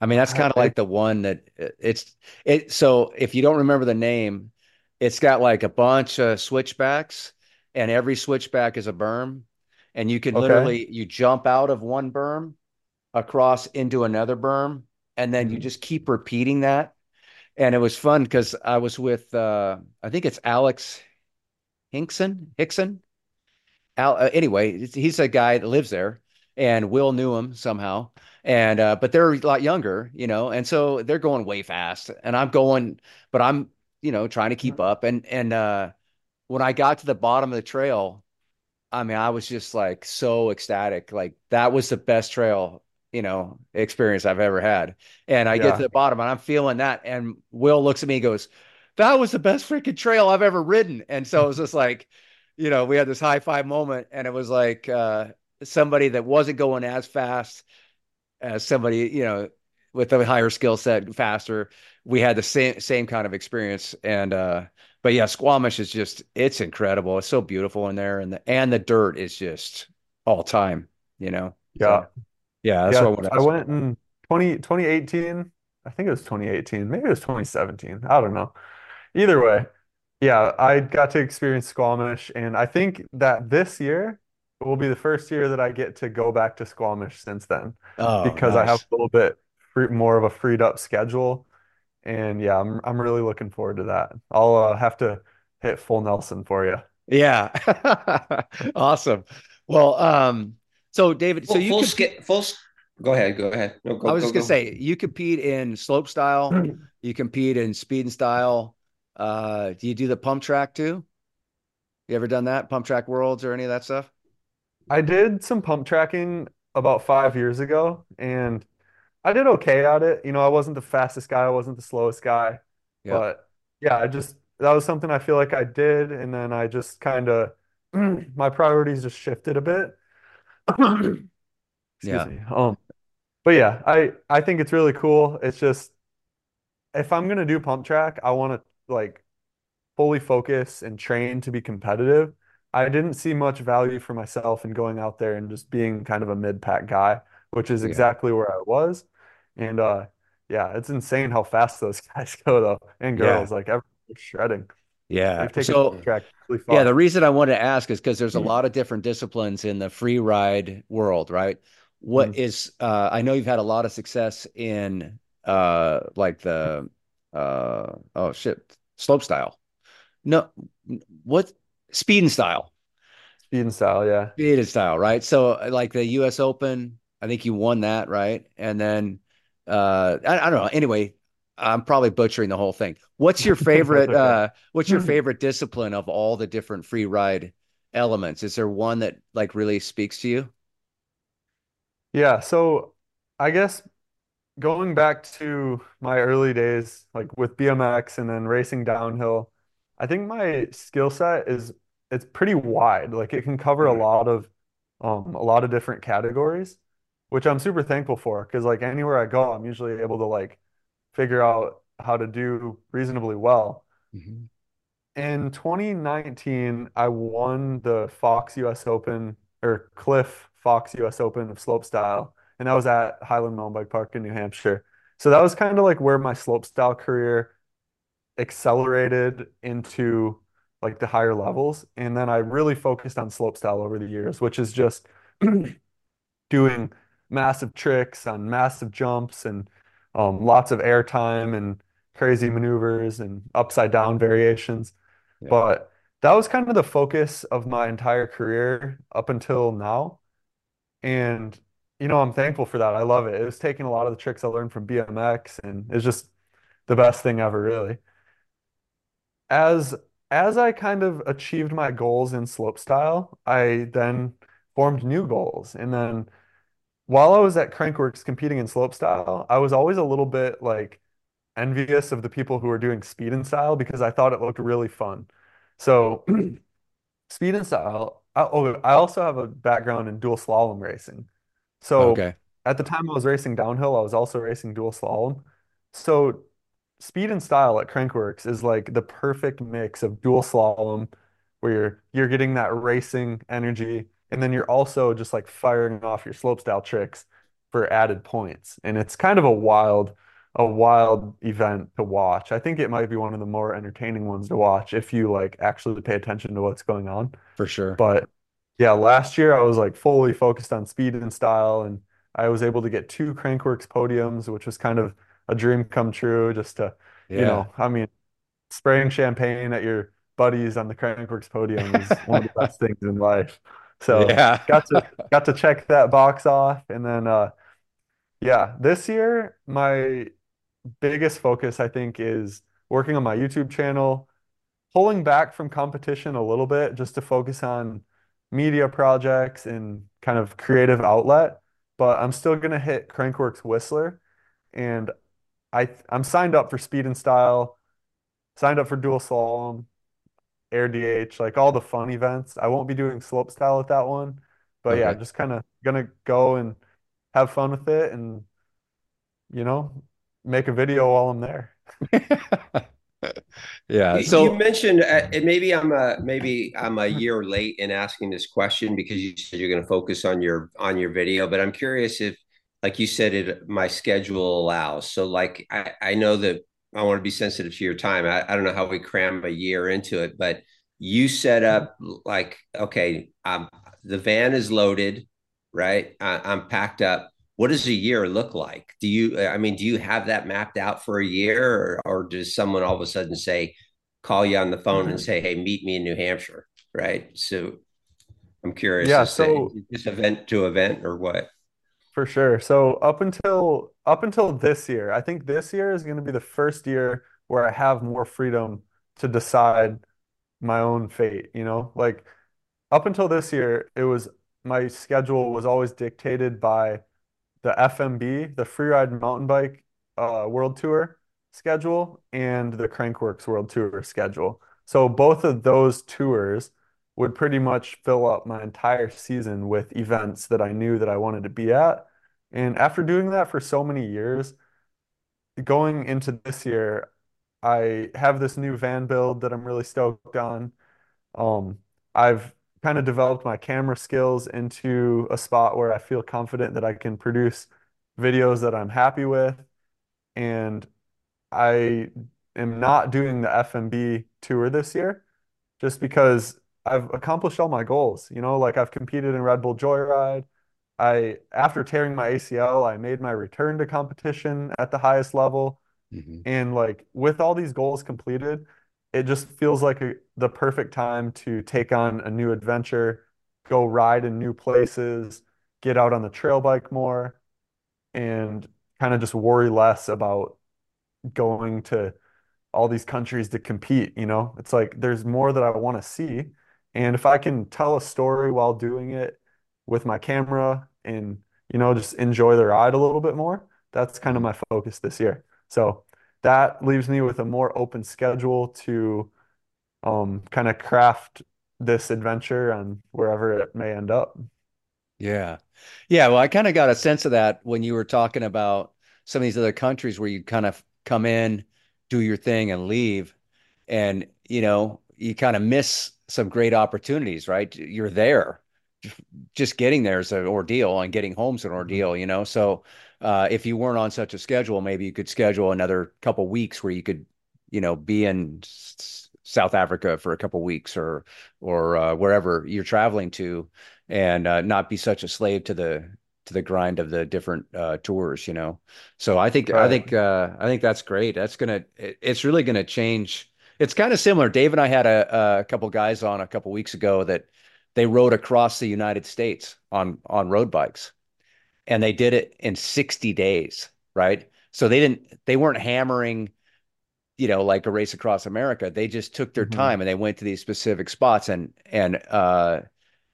I mean, that's kind of like the one that it's it. So if you don't remember the name, it's got like a bunch of switchbacks, and every switchback is a berm, and you can Okay. literally you jump out of one berm across into another berm, and then you Mhm. just keep repeating that. And it was fun because I was with uh, I think it's Alex Hinkson Hickson. Al, uh, anyway, he's a guy that lives there, and Will knew him somehow. And uh, but they're a lot younger, you know, and so they're going way fast, and I'm going, but I'm, you know, trying to keep up. And and uh, when I got to the bottom of the trail, I mean, I was just like so ecstatic. Like that was the best trail, you know, experience I've ever had. And I get to the bottom and I'm feeling that. And Will looks at me and goes, That was the best freaking trail I've ever ridden. And so it was just like, you know, we had this high five moment and it was like uh somebody that wasn't going as fast as somebody, you know, with a higher skill set, faster. We had the same same kind of experience. And uh but yeah, Squamish is just it's incredible. It's so beautiful in there and the and the dirt is just all time, you know. Yeah. So yeah, that's Yeah. what I I went in 20, 2018. I think it was 2018. Maybe it was 2017. I don't know. Either way, yeah, I got to experience Squamish, and I think that this year will be the first year that I get to go back to Squamish since then Oh, because I have a little bit free, more of a freed up schedule. And yeah, I'm I'm really looking forward to that. I'll uh, have to hit full Nelson for you. Yeah. Awesome. Well, um, so David, so you full compete, full. Go ahead. Go ahead. No, I was go, just gonna go. say you compete in slope style, you compete in speed and style. Uh, do you do the pump track too? You ever done that? Pump track worlds or any of that stuff? I did some pump tracking about five years ago, and I did okay at it. You know, I wasn't the fastest guy, I wasn't the slowest guy, Yeah. but yeah, I just that was something I feel like I did, and then I just kind of my priorities just shifted a bit. Excuse Yeah. me. Um, but yeah, I I think it's really cool. It's just if I'm gonna do pump track, I want to like fully focus and train to be competitive. I didn't see much value for myself in going out there and just being kind of a mid-pack guy, which is Yeah. exactly where I was. And uh yeah, it's insane how fast those guys go though, and Yeah. girls, like everyone's shredding. Yeah. Taken So really Yeah, the reason I wanted to ask is because there's a lot of different disciplines in the free ride world, right? What Mhm. is uh I know you've had a lot of success in uh like the uh oh shit, slope style. No, what speed and style. Speed and style, yeah. Speed and style, right? So like the US Open, I think you won that, right? And then uh I, I don't know. Anyway, I'm probably butchering the whole thing. What's your favorite uh what's your favorite discipline of all the different free ride elements? Is there one that like really speaks to you? Yeah, so I guess going back to my early days, like with BMX and then racing downhill, I think my skill set is it's pretty wide. Like it can cover a lot of um a lot of different categories, which I'm super thankful for because like anywhere I go, I'm usually able to like figure out how to do reasonably well. Mhm. In 2019, I won the Fox US Open or Cliff Fox US Open of slopestyle, and that was at Highland Mountain Bike Park in New Hampshire. So that was kind of like where my slopestyle career accelerated into like the higher levels. And then I really focused on slopestyle over the years, which is just doing massive tricks on massive jumps and um, lots of air time and crazy maneuvers and upside down variations. Yeah. But that was kind of the focus of my entire career up until now. And, you know, I'm thankful for that. I love it. It was taking a lot of the tricks I learned from BMX and it's just the best thing ever, really. As as I kind of achieved my goals in slopestyle, I then formed new goals. And then while I was at Crankworx competing in slopestyle, I was always a little bit like envious of the people who were doing speed and style because I thought it looked really fun. So speed and style. I, oh, I also have a background in dual slalom racing. So Okay. at the time I was racing downhill, I was also racing dual slalom. So speed and style at Crankworx is like the perfect mix of dual slalom where you're you're getting that racing energy and then you're also just like firing off your slopestyle tricks for added points. And it's kind of a wild, a wild event to watch. I think it might be one of the more entertaining ones to watch if you like actually pay attention to what's going on. For sure. But yeah, last year I was like fully focused on speed and style, and I was able to get two Crankworx podiums, which was kind of a dream come true. Just to, you Yeah. know, I mean, spraying champagne at your buddies on the Crankworx podium is one of the best things in life. So Yeah. got to got to check that box off, and then uh, yeah, this year my biggest focus I think is working on my YouTube channel, pulling back from competition a little bit just to focus on media projects and kind of creative outlet. But I'm still gonna hit Crankworx Whistler, and I I'm signed up for Speed and Style, signed up for Dual Slalom, Air DH, like all the fun events. I won't be doing slope style at that one, but yeah, just kind of gonna go and have fun with it and you know make a video while I'm there. Yeah. So you mentioned, uh, maybe I'm a maybe I'm a year late in asking this question because you said you're going to focus on your on your video, but I'm curious if, like you said, it my schedule allows. So, like I I know that I want to be sensitive to your time. I, I don't know how we cram a year into it, but you set up like okay, um, the van is loaded, right? I, I'm packed up. What does a year look like? Do you, I mean, do you have that mapped out for a year, or, or does someone all of a sudden say, call you on the phone and mm-hmm. say, "Hey, meet me in New Hampshire," right? So I'm curious Yeah, so just event to event or what. For sure. So up until up until this year, I think this year is going to be the first year where I have more freedom to decide my own fate, you know? Like up until this year, it was my schedule was always dictated by the FMB, the Freeride Mountain Bike uh, World Tour schedule, and the Crankworx World Tour schedule. So both of those tours would pretty much fill up my entire season with events that I knew that I wanted to be at. And after doing that for so many years, going into this year, I have this new van build that I'm really stoked on. Um, I've kind of developed my camera skills into a spot where I feel confident that I can produce videos that I'm happy with. And I am not doing the FMB tour this year just because I've accomplished all my goals. You know, like I've competed in Red Bull Joyride. I, after tearing my ACL, I made my return to competition at the highest level. Mhm. And like with all these goals completed, it just feels like a, the perfect time to take on a new adventure, go ride in new places, get out on the trail bike more, and kind of just worry less about going to all these countries to compete, you know? It's like there's more that I want to see. And if I can tell a story while doing it with my camera and, you know, just enjoy the ride a little bit more, that's kind of my focus this year. So that leaves me with a more open schedule to um, kind of craft this adventure and wherever it may end up. Yeah. Yeah. Well, I kind of got a sense of that when you were talking about some of these other countries where you kind of come in, do your thing, and leave. And, you know, you kind of miss some great opportunities, right? You're there. Just getting there is an ordeal, and getting home's an ordeal, you know? So, uh, if you weren't on such a schedule, maybe you could schedule another couple weeks where you could, you know, be in S- South Africa for a couple weeks or or uh, wherever you're traveling to and uh, not be such a slave to the to the grind of the different uh, tours, you know. So I think I think uh, I think that's great. That's gonna it- it's really gonna change. It's kind of similar. Dave and I had a, a couple guys on a couple weeks ago that they rode across the United States on on road bikes, and they did it in 60 days, right? So they didn't they weren't hammering you know, like a race across America. They just took their Mhm. time and they went to these specific spots and and uh,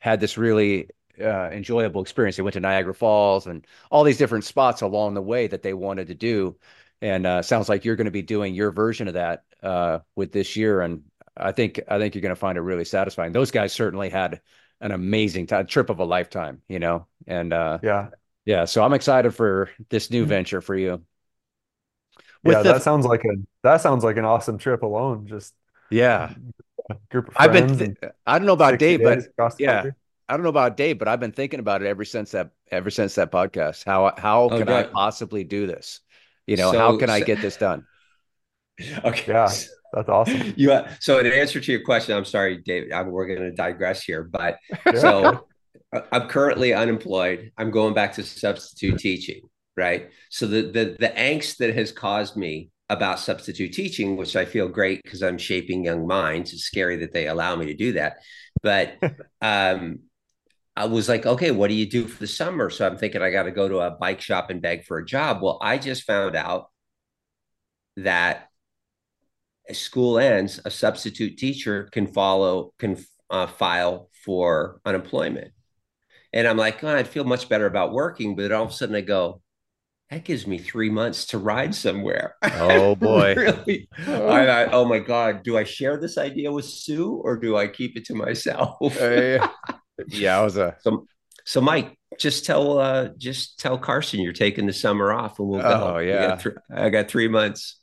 had this really uh, enjoyable experience. They went to Niagara Falls and all these different spots along the way that they wanted to do. And uh, sounds like you're going to be doing your version of that uh, with this year. And I think I think you're going to find it really satisfying. Those guys certainly had an amazing time, trip of a lifetime, you know. And uh, Yeah. yeah, so I'm excited for this new venture for you. With Yeah, the that sounds like a that sounds like an awesome trip alone. Just yeah. group of I've been, th- I don't know about Dave, but days across the yeah. country. I don't know about Dave, but I've been thinking about it ever since that ever since that podcast. How how oh, can I possibly do this? You know, so, how can I get this done? Okay. Yeah. That's awesome. You uh, so in answer to your question, I'm sorry, David. I'm, we're going to digress here, but so I'm currently unemployed. I'm going back to substitute teaching, right? So the the the angst that has caused me about substitute teaching, which I feel great because I'm shaping young minds. It's scary that they allow me to do that, but um, I was like, okay, what do you do for the summer? So I'm thinking I got to go to a bike shop and beg for a job. Well, I just found out that school ends, a substitute teacher can follow can uh, file for unemployment. And I'm like, oh, I'd feel much better about working, but all of a sudden I go, that gives me three months to ride somewhere. Oh boy. really? I thought, oh my God, do I share this idea with Sue or do I keep it to myself? uh, yeah, I was a so, so Mike, just tell uh just tell Carson you're taking the summer off and we'll go. Oh yeah. Got th- I got three months.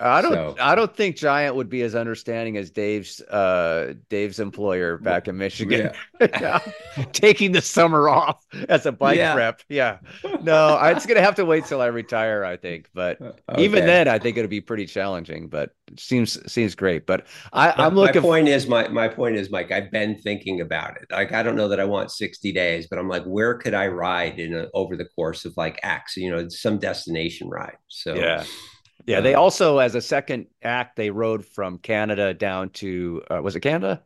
I don't. So. I don't think Giant would be as understanding as Dave's uh, Dave's employer back in Michigan, yeah. taking the summer off as a bike yeah. rep. Yeah, no, it's gonna have to wait till I retire, I think. But okay. even then, I think it'll be pretty challenging. But seems seems great. But I, am looking. My point is, my my point is, Mike. I've been thinking about it. Like I don't know that I want 60 days, but I'm like, where could I ride in a, over the course of like X? You know, some destination ride. So yeah. Yeah, they um, also, as a second act, they rode from Canada down to uh, was it Canada?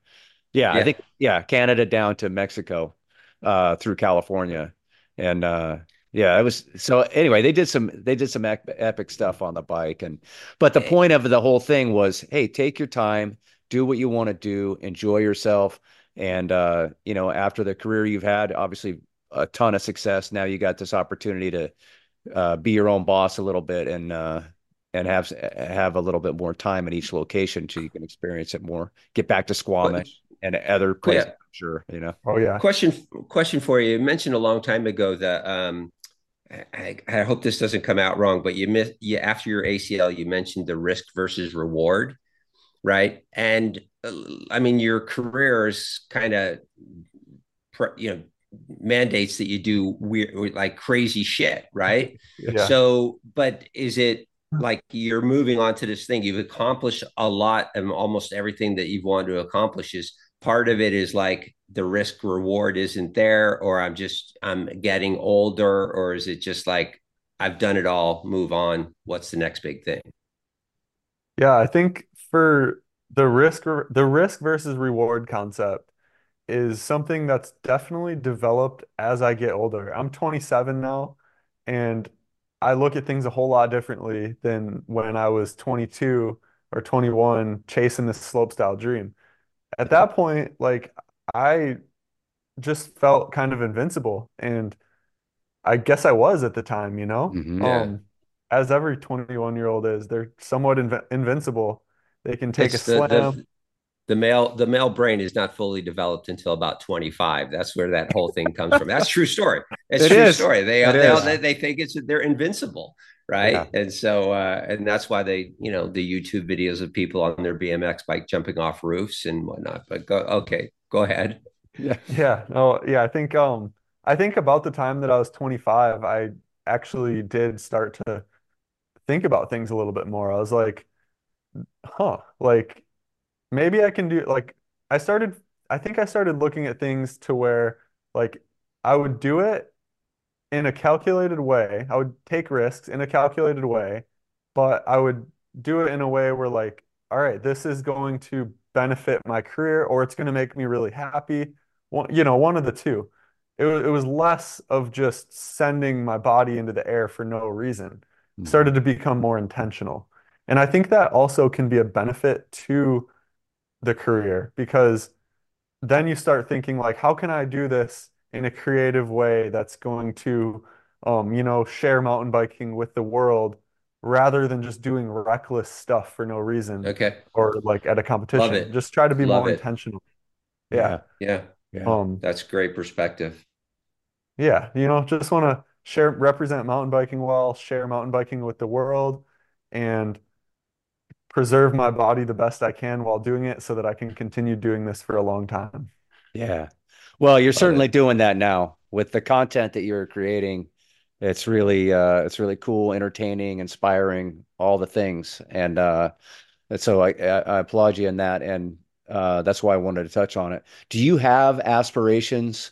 Yeah, yeah, I think yeah, Canada down to Mexico uh, through California, and uh, yeah, it was so. Anyway, they did some they did some epic stuff on the bike, and but the point of the whole thing was, hey, take your time, do what you want to do, enjoy yourself, and uh, you know, after the career you've had, obviously a ton of success. Now you got this opportunity to uh, be your own boss a little bit and uh, and have have a little bit more time in each location so you can experience it more. Get back to Squamish and other places. Yeah. Sure, you know. Oh yeah. Question question for you. You mentioned a long time ago that um, I, I, hope this doesn't come out wrong, but you missed you after your ACL, you mentioned the risk versus reward, right? And uh, I mean, your career is kind of, you know, mandates that you do weird, like crazy shit, right? Yeah. So, but is it like you're moving on to this thing. You've accomplished a lot and almost everything that you've wanted to accomplish is part of it is like the risk reward isn't there or i'm just i'm getting older or is it just like i've done it all move on what's the next big thing? Yeah i think for the risk the risk versus reward concept is something that's definitely developed as i get older. I'm 27 now and I look at things a whole lot differently than when I was 22 or 21 chasing this slopestyle dream. At that point, like I just felt kind of invincible and I guess I was at the time, you know? Mm-hmm, yeah. Um, as every 21 year old is, they're somewhat inv- invincible. They can take it's a slam. The, the male the male brain is not fully developed until about 25 that's where that whole thing comes from. That's true story. It's it true is. story. They they, they think it's they're invincible right? Yeah. and so uh, and that's why they you know the youtube videos of people on their bmx bike jumping off roofs and whatnot. But go okay go ahead. Yeah. Yeah. No yeah i think um i think about the time that i was 25 i actually did start to think about things a little bit more. I was like huh like maybe I can do like I started I think I started looking at things to where like I would do it in a calculated way. I would take risks in a calculated way, but I would do it in a way where like, all right, this is going to benefit my career or it's going to make me really happy. One, you know, one of the two. It was, it was less of just sending my body into the air for no reason. Mm-hmm. Started to become more intentional. And I think that also can be a benefit to the career because then you start thinking like how can I do this in a creative way that's going to um, you know share mountain biking with the world rather than just doing reckless stuff for no reason okay. or like at a competition. Just try to be Love more it. intentional. Yeah. Yeah. Yeah. Um that's great perspective. yeah you know just want to share represent mountain biking well share mountain biking with the world and preserve my body the best I can while doing it so that I can continue doing this for a long time. Yeah. Well, you're certainly doing that now with the content that you're creating. It's really uh it's really cool, entertaining, inspiring, all the things. And uh so I I applaud you in that and uh that's why I wanted to touch on it. Do you have aspirations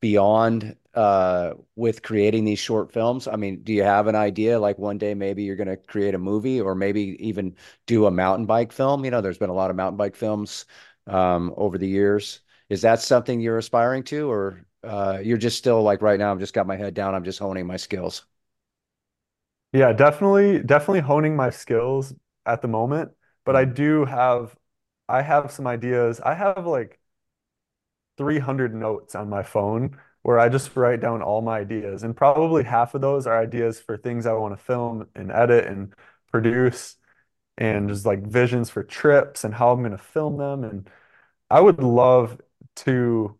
beyond uh with creating these short films? I mean, do you have an idea like one day maybe you're going to create a movie or maybe even do a mountain bike film? You know, there's been a lot of mountain bike films um over the years. Is that something you're aspiring to, or uh, you're just still like right now? I've just got my head down. I'm just honing my skills. Yeah, definitely, definitely honing my skills at the moment. But I do have, I have some ideas. I have like 300 notes on my phone where I just write down all my ideas. And probably half of those are ideas for things I want to film and edit and produce and just like visions for trips and how I'm going to film them. And I would love to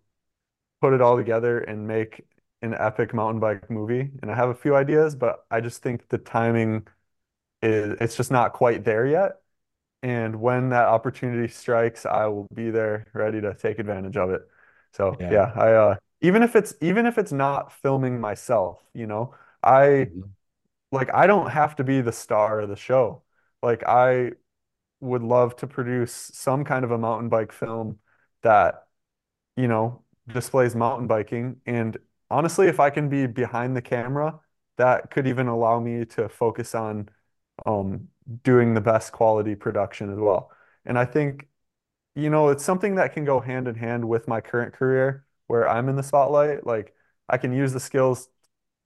put it all together and make an epic mountain bike movie. And I have a few ideas, but I just think the timing is it's just not quite there yet. And when that opportunity strikes, I will be there ready to take advantage of it. So Yeah. yeah, I uh even if it's even if it's not filming myself, you know, I Mhm. like I don't have to be the star of the show. Like I would love to produce some kind of a mountain bike film that you know, displays mountain biking. And honestly, if I can be behind the camera, that could even allow me to focus on um, doing the best quality production as well. And I think, you know, it's something that can go hand in hand with my current career where I'm in the spotlight. Like I can use the skills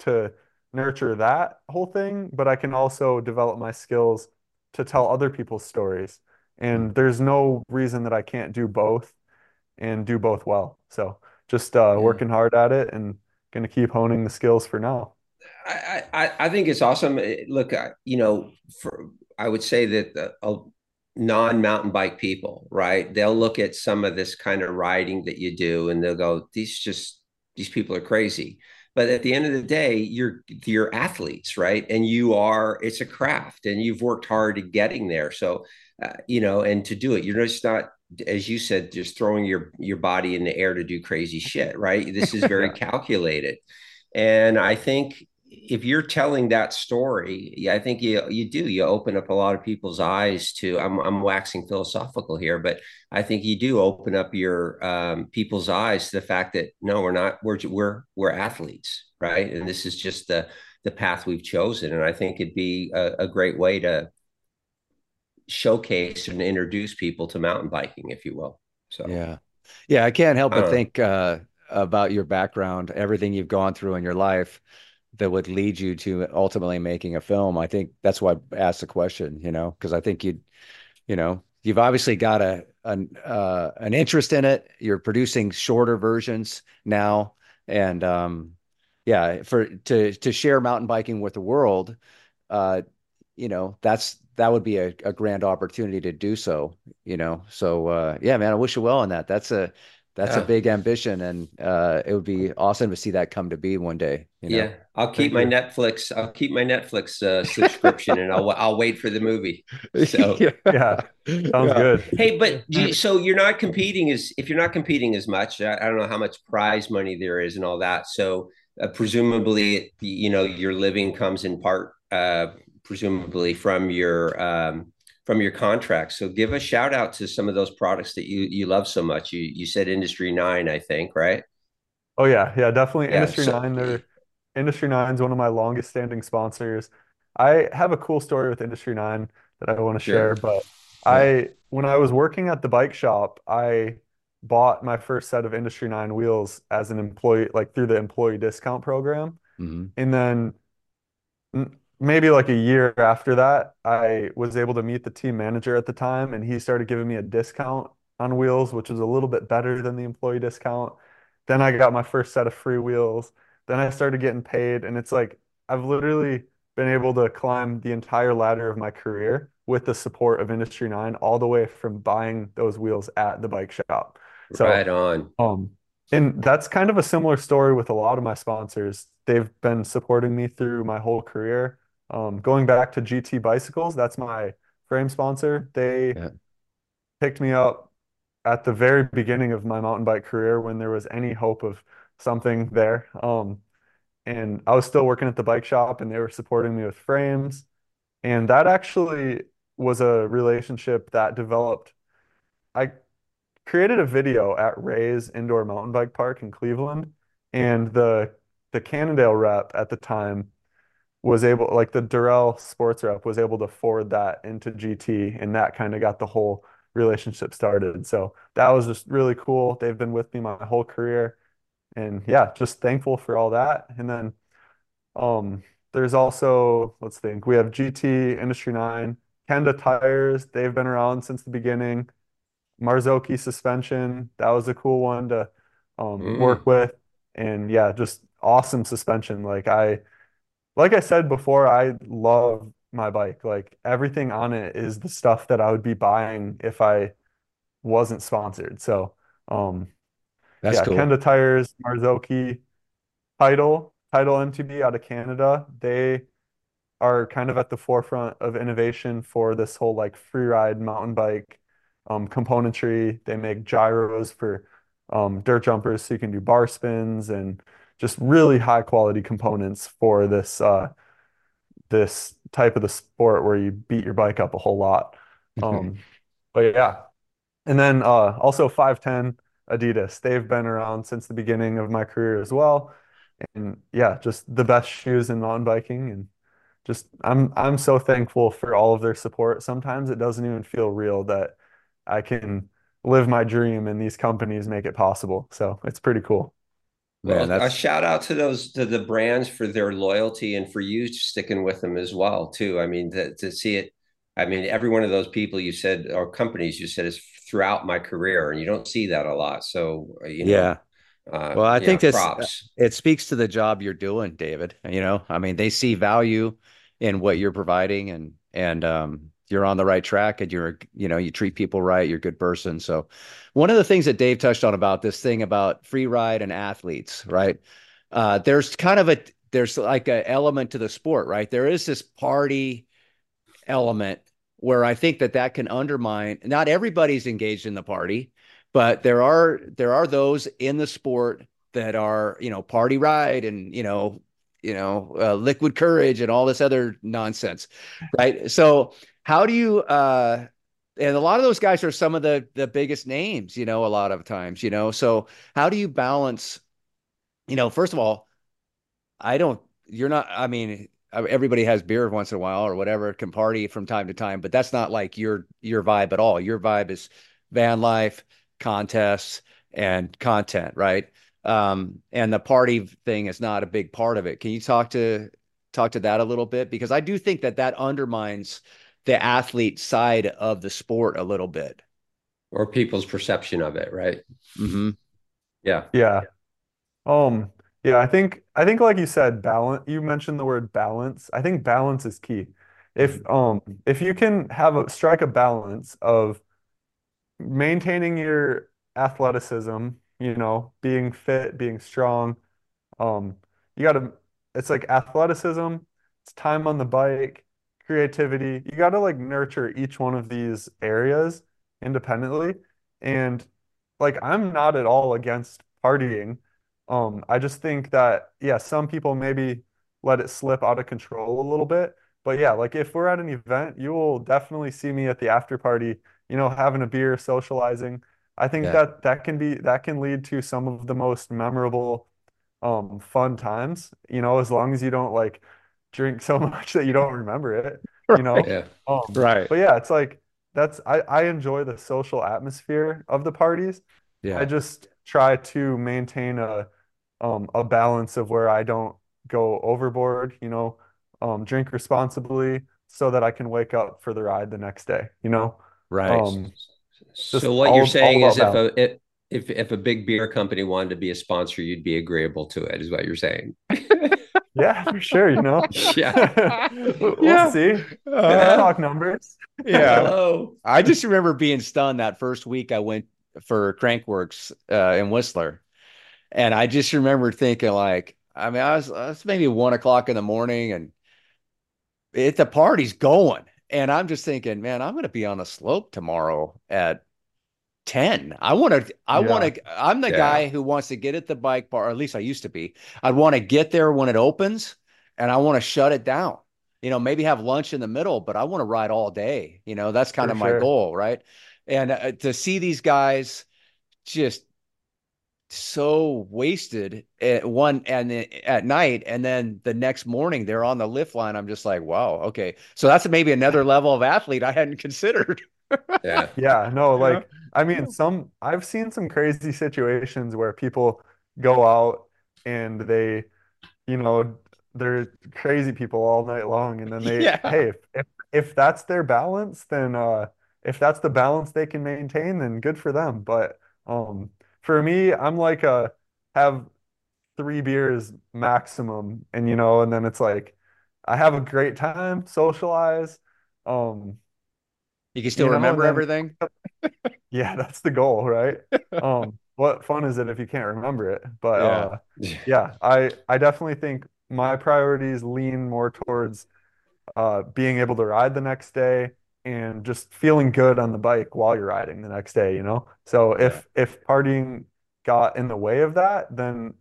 to nurture that whole thing, but I can also develop my skills to tell other people's stories. And there's no reason that I can't do both and do both well. So just uh, working hard at it and going to keep honing the skills for now. I, I, I think it's awesome. Look, I, you know, for I would say that the uh, non-mountain bike people, right? They'll look at some of this kind of riding that you do and they'll go, these just these people are crazy. But at the end of the day, you're you're athletes, right? And you are it's a craft and you've worked hard at getting there. So, uh, you know, and to do it, you're just not as you said, just throwing your your body in the air to do crazy shit, right? This is very calculated. And I think if you're telling that story, yeah, I think you you do. You open up a lot of people's eyes to. I'm I'm waxing philosophical here, but I think you do open up your um, people's eyes to the fact that no, we're not. We're we're we're athletes, right? And this is just the the path we've chosen. And I think it'd be a, a great way to showcase and introduce people to mountain biking, if you will. So Yeah. Yeah, I can't help I but know. think uh, about your background, everything you've gone through in your life that would lead you to ultimately making a film. I think that's why I asked the question, you know, because I think you'd, you know, you've obviously got a an uh, an interest in it. You're producing shorter versions now, and um, yeah, for to to share mountain biking with the world, uh, you know, that's that would be a, a grand opportunity to do so, you know. So uh yeah, man, I wish you well on that. That's a that's a big ambition and uh it would be awesome to see that come to be one day, you know. Yeah, I'll keep Thank my you. Netflix. I'll keep my Netflix uh, subscription, and I'll I'll wait for the movie. So, Yeah. Yeah, sounds Yeah. good. hey, but you, so you're not competing as if you're not competing as much. I, I don't know how much prize money there is and all that. So, uh, presumably, you know, your living comes in part, uh, presumably from your um, from your contract. So, give a shout out to some of those products that you you love so much. You you said Industry Nine, I think, right? Oh yeah, yeah, definitely Yeah. Industry So, Nine. They're Industry Nine's one of my longest standing sponsors. I have a cool story with Industry Nine that I want to sure. share, but Yeah. I when I was working at the bike shop, I bought my first set of Industry Nine wheels as an employee, like through the employee discount program. Mhm. And then maybe like a year after that, I was able to meet the team manager at the time, and he started giving me a discount on wheels, which was a little bit better than the employee discount. Then I got my first set of free wheels. Then I started getting paid, and it's like I've literally been able to climb the entire ladder of my career with the support of Industry 9, all the way from buying those wheels at the bike shop. So Right on. um, and that's kind of a similar story with a lot of my sponsors. They've been supporting me through my whole career. Um, going back to GT Bicycles, that's my frame sponsor. They Yeah. picked me up at the very beginning of my mountain bike career when there was any hope of something there. Um, and I was still working at the bike shop and they were supporting me with frames. And that actually was a relationship that developed. I created a video at Ray's Indoor Mountain Bike Park in Cleveland, and the the Cannondale rep at the time was able, like the Durrell sports rep was able to forward that into GT, and that kind of got the whole relationship started. So that was just really cool. They've been with me my whole career. And yeah, just thankful for all that. And then um there's also, let's think, we have GT Industry 9, Kenda tires, they've been around since the beginning. Marzocchi suspension, that was a cool one to um, mm. work with. And yeah, just awesome suspension. Like I like I said before, I love my bike. Like everything on it is the stuff that I would be buying if I wasn't sponsored. So, um, That's yeah, cool. Kenda Tires, Marzocchi, Title, Title MTB out of Canada. They are kind of at the forefront of innovation for this whole like free ride mountain bike um, componentry. They make gyros for um, dirt jumpers so you can do bar spins and just really high quality components for this uh, this type of the sport where you beat your bike up a whole lot. Um, but yeah, and then uh, also 510 Adidas. They've been around since the beginning of my career as well, and yeah, just the best shoes in mountain biking, and just I'm I'm so thankful for all of their support. Sometimes it doesn't even feel real that I can live my dream and these companies make it possible. So it's pretty cool. Man, well, a shout out to those to the brands for their loyalty and for you sticking with them as well too. I mean, to, to see it, I mean, every one of those people you said or companies you said is throughout my career, and you don't see that a lot. So uh, you know, yeah. Uh, well, I think this it speaks to the job you're doing, David. You know, I mean, they see value in what you're providing, and and um, you're on the right track and you're you know you treat people right you're a good person. So one of the things that dave touched on about this thing about free ride and athletes right? Uh, there's kind of a there's like an element to the sport right? There is this party element where i think that that can undermine not everybody's engaged in the party but there are there are those in the sport that are you know party ride and you know you know uh, liquid courage and all this other nonsense right? So how do you uh and a lot of those guys are some of the the biggest names, you know, a lot of times, you know. So how do you balance, you know, first of all, I don't you're not I mean, everybody has beer once in a while or whatever, can party from time to time, but that's not like your your vibe at all. Your vibe is van life, contests, and content, right? Um, and the party thing is not a big part of it. Can you talk to talk to that a little bit? Because I do think that that undermines the athlete side of the sport a little bit. Or people's perception of it right? Mm-hmm. yeah. Yeah. Um yeah i think i think like you said balance you mentioned the word balance. I think balance is key. If um if you can have a strike a balance of maintaining your athleticism you know being fit being strong um you got to it's like athleticism it's time on the bike creativity. You got to like nurture each one of these areas independently. And like I'm not at all against partying. Um, I just think that yeah, some people maybe let it slip out of control a little bit. But yeah, like if we're at an event, you will definitely see me at the after party, you know, having a beer, socializing. I think yeah. that that can be that can lead to some of the most memorable um fun times, you know, as long as you don't like drink so much that you don't remember it, you know? Yeah. Um, right. But yeah, it's like that's I, I enjoy the social atmosphere of the parties. Yeah. I just try to maintain a um a balance of where I don't go overboard, you know, um drink responsibly so that I can wake up for the ride the next day, you know? Right. Um, so what all, you're saying is if a if if a big beer company wanted to be a sponsor, you'd be agreeable to it, is what you're saying. Yeah, for sure. You know. yeah. we'll yeah. see. Uh, talk numbers. yeah. Hello. I just remember being stunned that first week I went for Crankworx uh, in Whistler, and I just remember thinking like, I mean, I was, I was maybe one o'clock in the morning, and it the party's going, and I'm just thinking, man, I'm going to be on a slope tomorrow at 10. I want to, I yeah. want to, I'm the yeah. guy who wants to get at the bike bar, or at least I used to be. I'd want to get there when it opens and I want to shut it down. You know, maybe have lunch in the middle, but I want to ride all day. You know, that's kind For of my goal, right? And uh, to see these guys just so wasted at one and at night and then the next morning they're on the lift line i'm just like wow okay so that's maybe another level of athlete i hadn't considered yeah yeah no like i mean some i've seen some crazy situations where people go out and they you know they're crazy people all night long and then they yeah. hey if, if if that's their balance then uh if that's the balance they can maintain then good for them but um for me, I'm like a have three beers maximum, and you know, and then it's like I have a great time, socialize. Um, you can still you know, remember then, everything. yeah, that's the goal, right? um, what fun is it if you can't remember it? But uh, yeah. Uh, yeah, I I definitely think my priorities lean more towards uh, being able to ride the next day and just feeling good on the bike while you're riding the next day, you know? So if yeah. if partying got in the way of that, then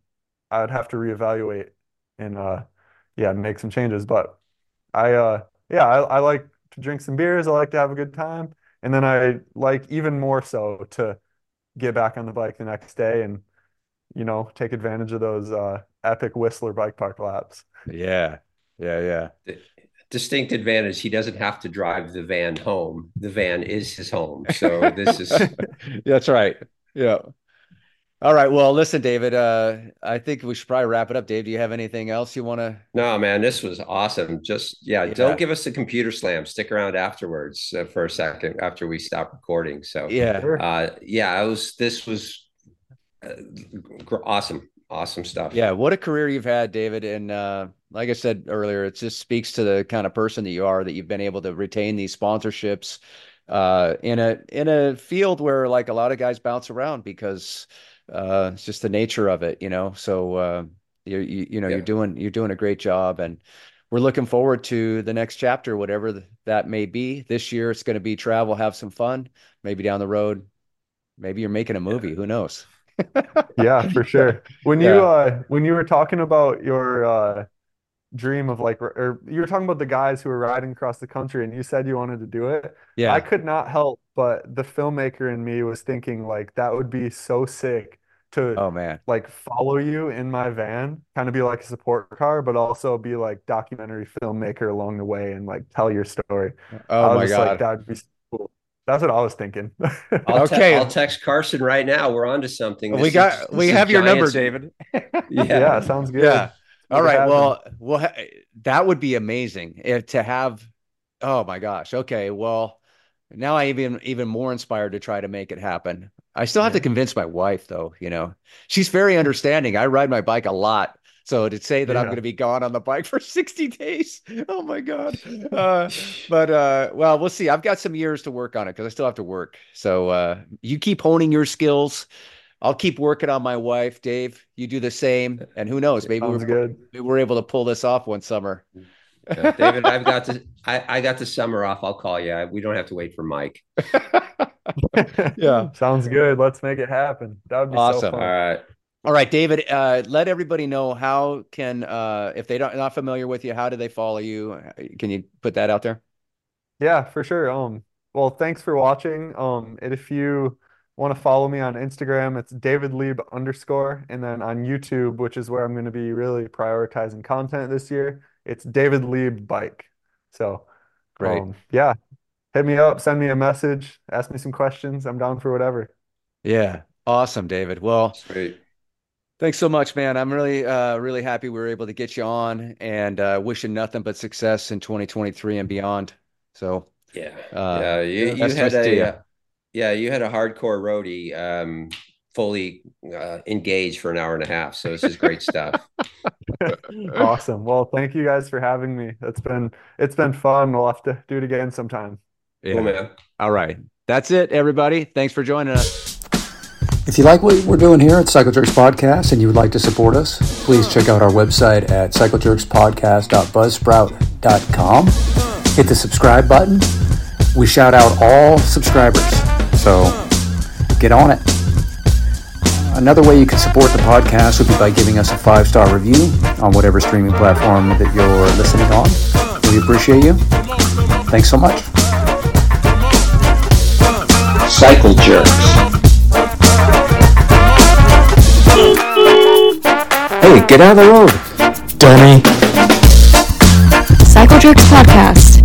I'd have to reevaluate and uh yeah, make some changes. But I uh yeah, I, I like to drink some beers, I like to have a good time. And then I like even more so to get back on the bike the next day and you know, take advantage of those uh epic Whistler bike park laps. Yeah. Yeah, yeah distinct advantage. He doesn't have to drive the van home. The van is his home. So this is that's right. Yeah. All right. Well, listen, David. Uh, I think we should probably wrap it up. Dave, do you have anything else you want to? No, man. This was awesome. Just yeah, yeah, Don't give us the computer slam. Stick around afterwards uh, for a second after we stop recording. So yeah, uh, yeah. I was. This was uh, awesome. Awesome stuff. Yeah. What a career you've had, David. And uh, like I said earlier, it just speaks to the kind of person that you are that you've been able to retain these sponsorships uh, in a in a field where like a lot of guys bounce around because uh, it's just the nature of it, you know. So uh, you you, you know yeah. you're doing you're doing a great job, and we're looking forward to the next chapter, whatever that may be. This year, it's going to be travel, have some fun. Maybe down the road, maybe you're making a movie. Who knows? yeah, for sure. When you uh, when you were talking about your uh, dream of like or you were talking about the guys who were riding across the country and you said you wanted to do it yeah i could not help but the filmmaker in me was thinking like that would be so sick to oh man like follow you in my van kind of be like a support car but also be like documentary filmmaker along the way and like tell your story oh my god like, that'd be so cool that's what I was thinking. I'll okay, I'll text Carson right now. We're on to something. This we got is, we have your number, David. yeah. yeah, sounds good. Yeah, all right. Well, well, ha- that would be amazing if to have. Oh my gosh. Okay. Well, now I even even more inspired to try to make it happen. I still have yeah. to convince my wife, though. You know, she's very understanding. I ride my bike a lot. So to say that yeah. I'm going to be gone on the bike for 60 days, oh my god! Uh, but uh, well, we'll see. I've got some years to work on it because I still have to work. So uh, you keep honing your skills. I'll keep working on my wife, Dave. You do the same, and who knows? Maybe we're good. Maybe we're able to pull this off one summer. Yeah, David, I've got to. I, I got the summer off. I'll call you. We don't have to wait for Mike. yeah, sounds good. Let's make it happen. That would be awesome. So All right. All right, David. Uh, let everybody know how can uh, if they don't not familiar with you, how do they follow you? Can you put that out there? Yeah, for sure. Um, well, thanks for watching. Um, and if you want to follow me on Instagram, it's David Lieb underscore. And then on YouTube, which is where I'm going to be really prioritizing content this year, it's David Lieb Bike. So, great. Um, yeah, hit me up, send me a message, ask me some questions. I'm down for whatever. Yeah, awesome, David. Well, great. Thanks so much, man. I'm really, uh, really happy we were able to get you on, and uh, wishing nothing but success in 2023 and beyond. So, yeah, uh, yeah, you, you had a yeah, you had a hardcore roadie um, fully uh, engaged for an hour and a half. So this is great stuff. awesome. Well, thank you guys for having me. It's been it's been fun. We'll have to do it again sometime. Yeah. Cool, man. All right. That's it, everybody. Thanks for joining us. If you like what we're doing here at Cycle Jerks Podcast and you would like to support us, please check out our website at cyclejerkspodcast.buzzsprout.com. Hit the subscribe button. We shout out all subscribers. So get on it. Another way you can support the podcast would be by giving us a five star review on whatever streaming platform that you're listening on. We appreciate you. Thanks so much. Cycle jerks. Hey, get out of the road. Dummy. Cycle Jerks Podcast.